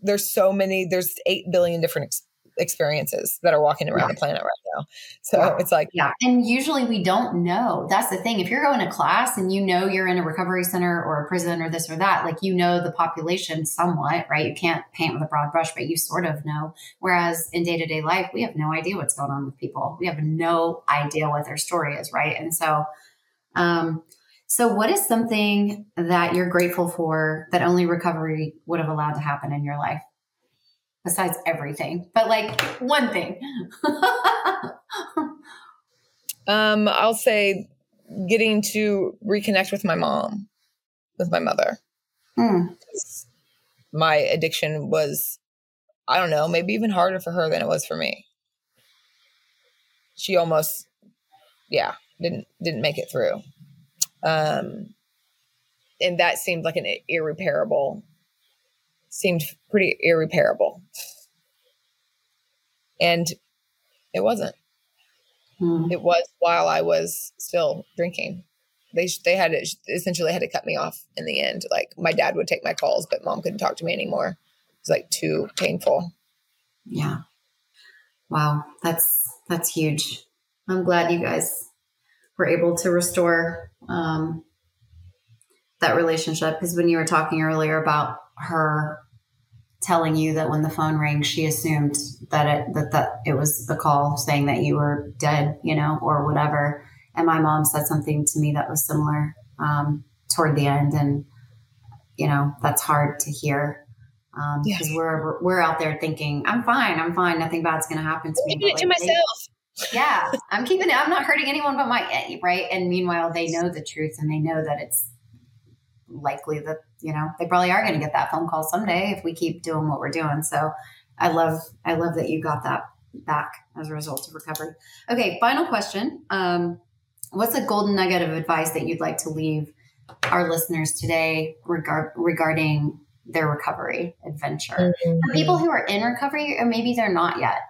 Speaker 1: there's so many there's 8 billion different experiences that are walking around yeah. the planet right now. So
Speaker 2: yeah.
Speaker 1: it's like,
Speaker 2: yeah. And usually we don't know. That's the thing. If you're going to class and you know you're in a recovery center or a prison or this or that, like you know the population somewhat, right? You can't paint with a broad brush, but you sort of know. Whereas in day to day life, we have no idea what's going on with people. We have no idea what their story is, right? And so, um, so, what is something that you're grateful for that only recovery would have allowed to happen in your life? Besides everything, but like one thing.
Speaker 1: um, I'll say getting to reconnect with my mom, with my mother. Mm. My addiction was, I don't know, maybe even harder for her than it was for me. She almost, yeah, didn't didn't make it through. Um, and that seemed like an irreparable seemed pretty irreparable. And it wasn't. Hmm. It was while I was still drinking. They they had to, essentially had to cut me off in the end. Like my dad would take my calls, but mom couldn't talk to me anymore. It was like too painful.
Speaker 2: Yeah. Wow, that's that's huge. I'm glad you guys were able to restore um, that relationship because when you were talking earlier about her telling you that when the phone rang, she assumed that it that that it was a call saying that you were dead, you know, or whatever. And my mom said something to me that was similar um, toward the end, and you know that's hard to hear because um, we're we're out there thinking I'm fine, I'm fine, nothing bad's going to happen to
Speaker 1: me. Keeping it like, to myself.
Speaker 2: They, yeah, I'm keeping it. I'm not hurting anyone but my right. And meanwhile, they know the truth and they know that it's likely that you know they probably are going to get that phone call someday if we keep doing what we're doing so i love i love that you got that back as a result of recovery okay final question um, what's a golden nugget of advice that you'd like to leave our listeners today regard, regarding their recovery adventure mm-hmm. for people who are in recovery or maybe they're not yet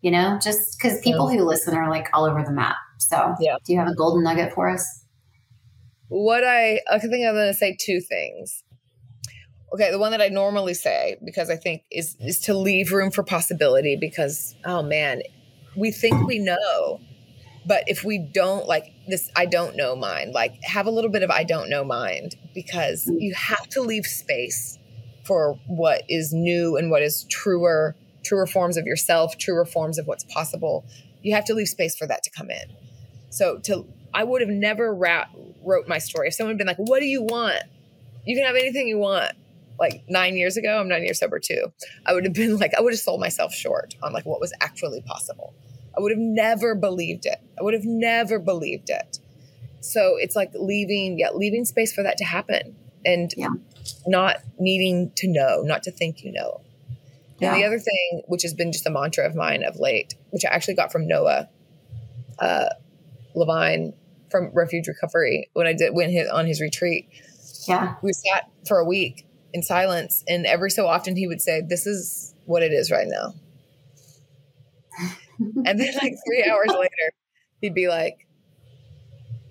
Speaker 2: you know just because people yeah. who listen are like all over the map so yeah. do you have a golden nugget for us
Speaker 1: what I I think I'm going to say two things. Okay, the one that I normally say because I think is is to leave room for possibility because oh man, we think we know, but if we don't like this I don't know mind, like have a little bit of I don't know mind because mm. you have to leave space for what is new and what is truer, truer forms of yourself, truer forms of what's possible. You have to leave space for that to come in. So to I would have never ra- wrote my story. If someone had been like, "What do you want?" You can have anything you want. Like nine years ago, I'm nine years sober too. I would have been like, I would have sold myself short on like what was actually possible. I would have never believed it. I would have never believed it. So it's like leaving, yeah, leaving space for that to happen and yeah. not needing to know, not to think you know. Yeah. And the other thing, which has been just a mantra of mine of late, which I actually got from Noah uh, Levine from Refuge Recovery when I did when his on his retreat.
Speaker 2: Yeah,
Speaker 1: we sat for a week in silence, and every so often he would say, "This is what it is right now," and then like three hours later, he'd be like,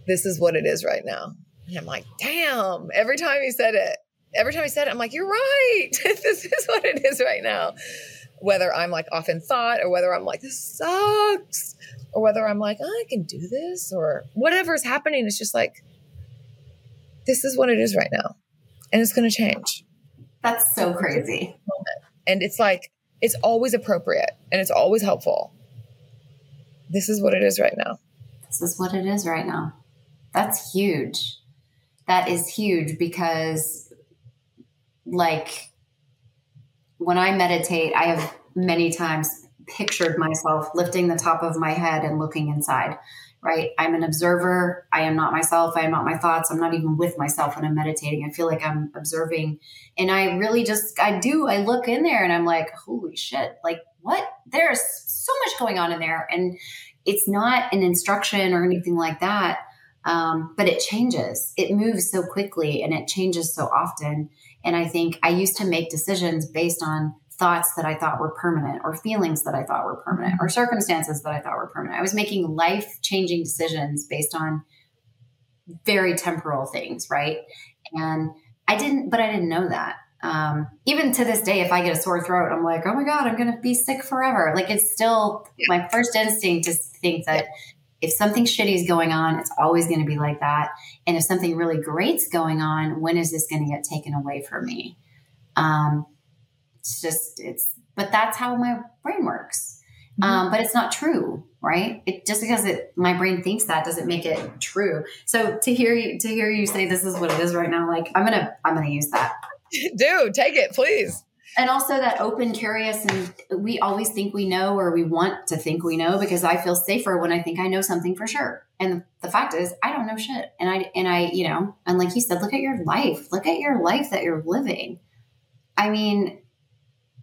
Speaker 1: "This is what it is right now," and I'm like, "Damn!" Every time he said it, every time he said it, I'm like, "You're right. this is what it is right now." Whether I'm like off in thought or whether I'm like, "This sucks," or whether I'm like, oh, I can do this or whatever is happening. It's just like, this is what it is right now. And it's going to change.
Speaker 2: That's so crazy.
Speaker 1: And it's like, it's always appropriate and it's always helpful. This is what it is right now.
Speaker 2: This is what it is right now. That's huge. That is huge because, like, when I meditate, I have many times pictured myself lifting the top of my head and looking inside, right? I'm an observer. I am not myself. I am not my thoughts. I'm not even with myself when I'm meditating. I feel like I'm observing. And I really just, I do, I look in there and I'm like, holy shit, like what? There's so much going on in there. And it's not an instruction or anything like that. Um, but it changes. It moves so quickly and it changes so often. And I think I used to make decisions based on thoughts that I thought were permanent or feelings that I thought were permanent or circumstances that I thought were permanent. I was making life changing decisions based on very temporal things, right? And I didn't, but I didn't know that. Um, even to this day, if I get a sore throat, I'm like, oh my God, I'm going to be sick forever. Like it's still my first instinct to think that if something shitty is going on, it's always going to be like that. And if something really great's going on, when is this going to get taken away from me? Um, it's just it's but that's how my brain works. Mm-hmm. um, but it's not true right? It just because it my brain thinks that doesn't make it true. So to hear you to hear you say this is what it is right now like i'm gonna i'm gonna use that.
Speaker 1: Do take it please.
Speaker 2: And also that open curious and we always think we know or we want to think we know because i feel safer when i think i know something for sure. And the fact is i don't know shit. And i and i you know and like you said look at your life. Look at your life that you're living. I mean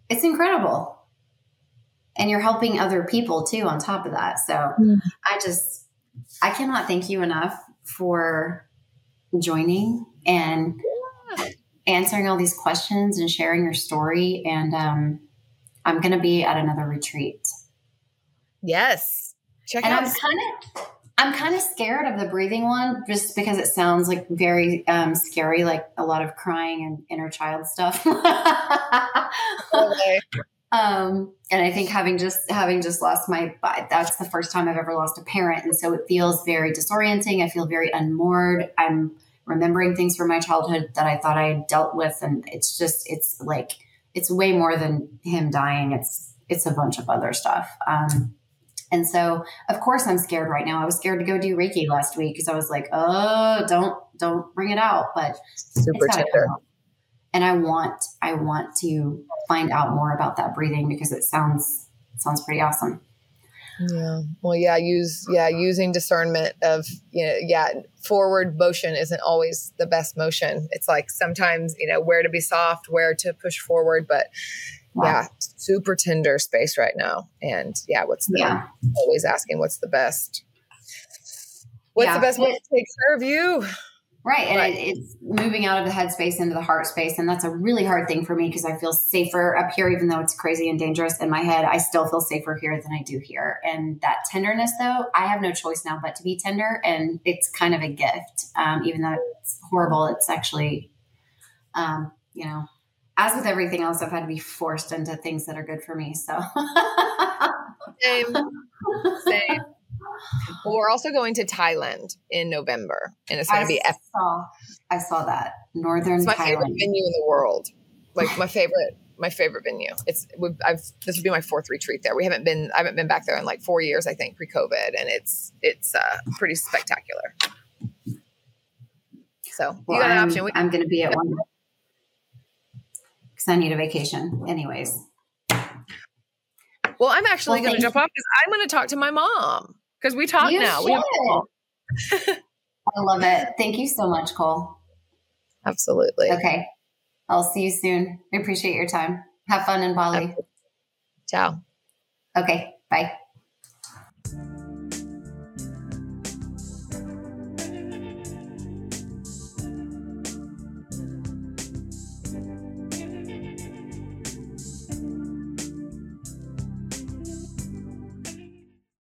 Speaker 2: it's incredible. And you're helping other people too on top of that. So mm. I just, I cannot thank you enough for joining and yeah. answering all these questions and sharing your story. And um, I'm going to be at another retreat.
Speaker 1: Yes.
Speaker 2: Check and out. I'm kind of I'm kind of scared of the breathing one just because it sounds like very um, scary, like a lot of crying and inner child stuff. okay. um, and I think having just having just lost my, that's the first time I've ever lost a parent, and so it feels very disorienting. I feel very unmoored. I'm remembering things from my childhood that I thought I had dealt with, and it's just it's like it's way more than him dying. It's it's a bunch of other stuff. Um, and so, of course, I'm scared right now. I was scared to go do Reiki last week because I was like, oh, don't don't bring it out. But
Speaker 1: super tender.
Speaker 2: And I want I want to find out more about that breathing because it sounds it sounds pretty awesome.
Speaker 1: Yeah. Well, yeah, use yeah, using discernment of, you know, yeah, forward motion isn't always the best motion. It's like sometimes, you know, where to be soft, where to push forward, but yeah, super tender space right now. And yeah, what's the yeah. always asking what's the best? What's yeah. the best way to take care of you?
Speaker 2: Right. And right. It, it's moving out of the head space into the heart space. And that's a really hard thing for me because I feel safer up here, even though it's crazy and dangerous in my head. I still feel safer here than I do here. And that tenderness, though, I have no choice now but to be tender. And it's kind of a gift. Um, even though it's horrible, it's actually, um, you know, as with everything else, I've had to be forced into things that are good for me. So,
Speaker 1: same, same. Well, we're also going to Thailand in November, and it's going to be.
Speaker 2: Saw, I saw that northern.
Speaker 1: It's my
Speaker 2: Thailand.
Speaker 1: favorite venue in the world. Like my favorite, my favorite venue. It's. I've. This would be my fourth retreat there. We haven't been. I haven't been back there in like four years. I think pre-COVID, and it's it's uh, pretty spectacular. So
Speaker 2: well, you got an option. We, I'm going to be at one because I need a vacation, anyways.
Speaker 1: Well, I'm actually well, going to jump off because I'm going to talk to my mom because we talk you now. We
Speaker 2: I love it. Thank you so much, Cole.
Speaker 1: Absolutely.
Speaker 2: Okay. I'll see you soon. I appreciate your time. Have fun in Bali.
Speaker 1: Ciao.
Speaker 2: Okay. Bye.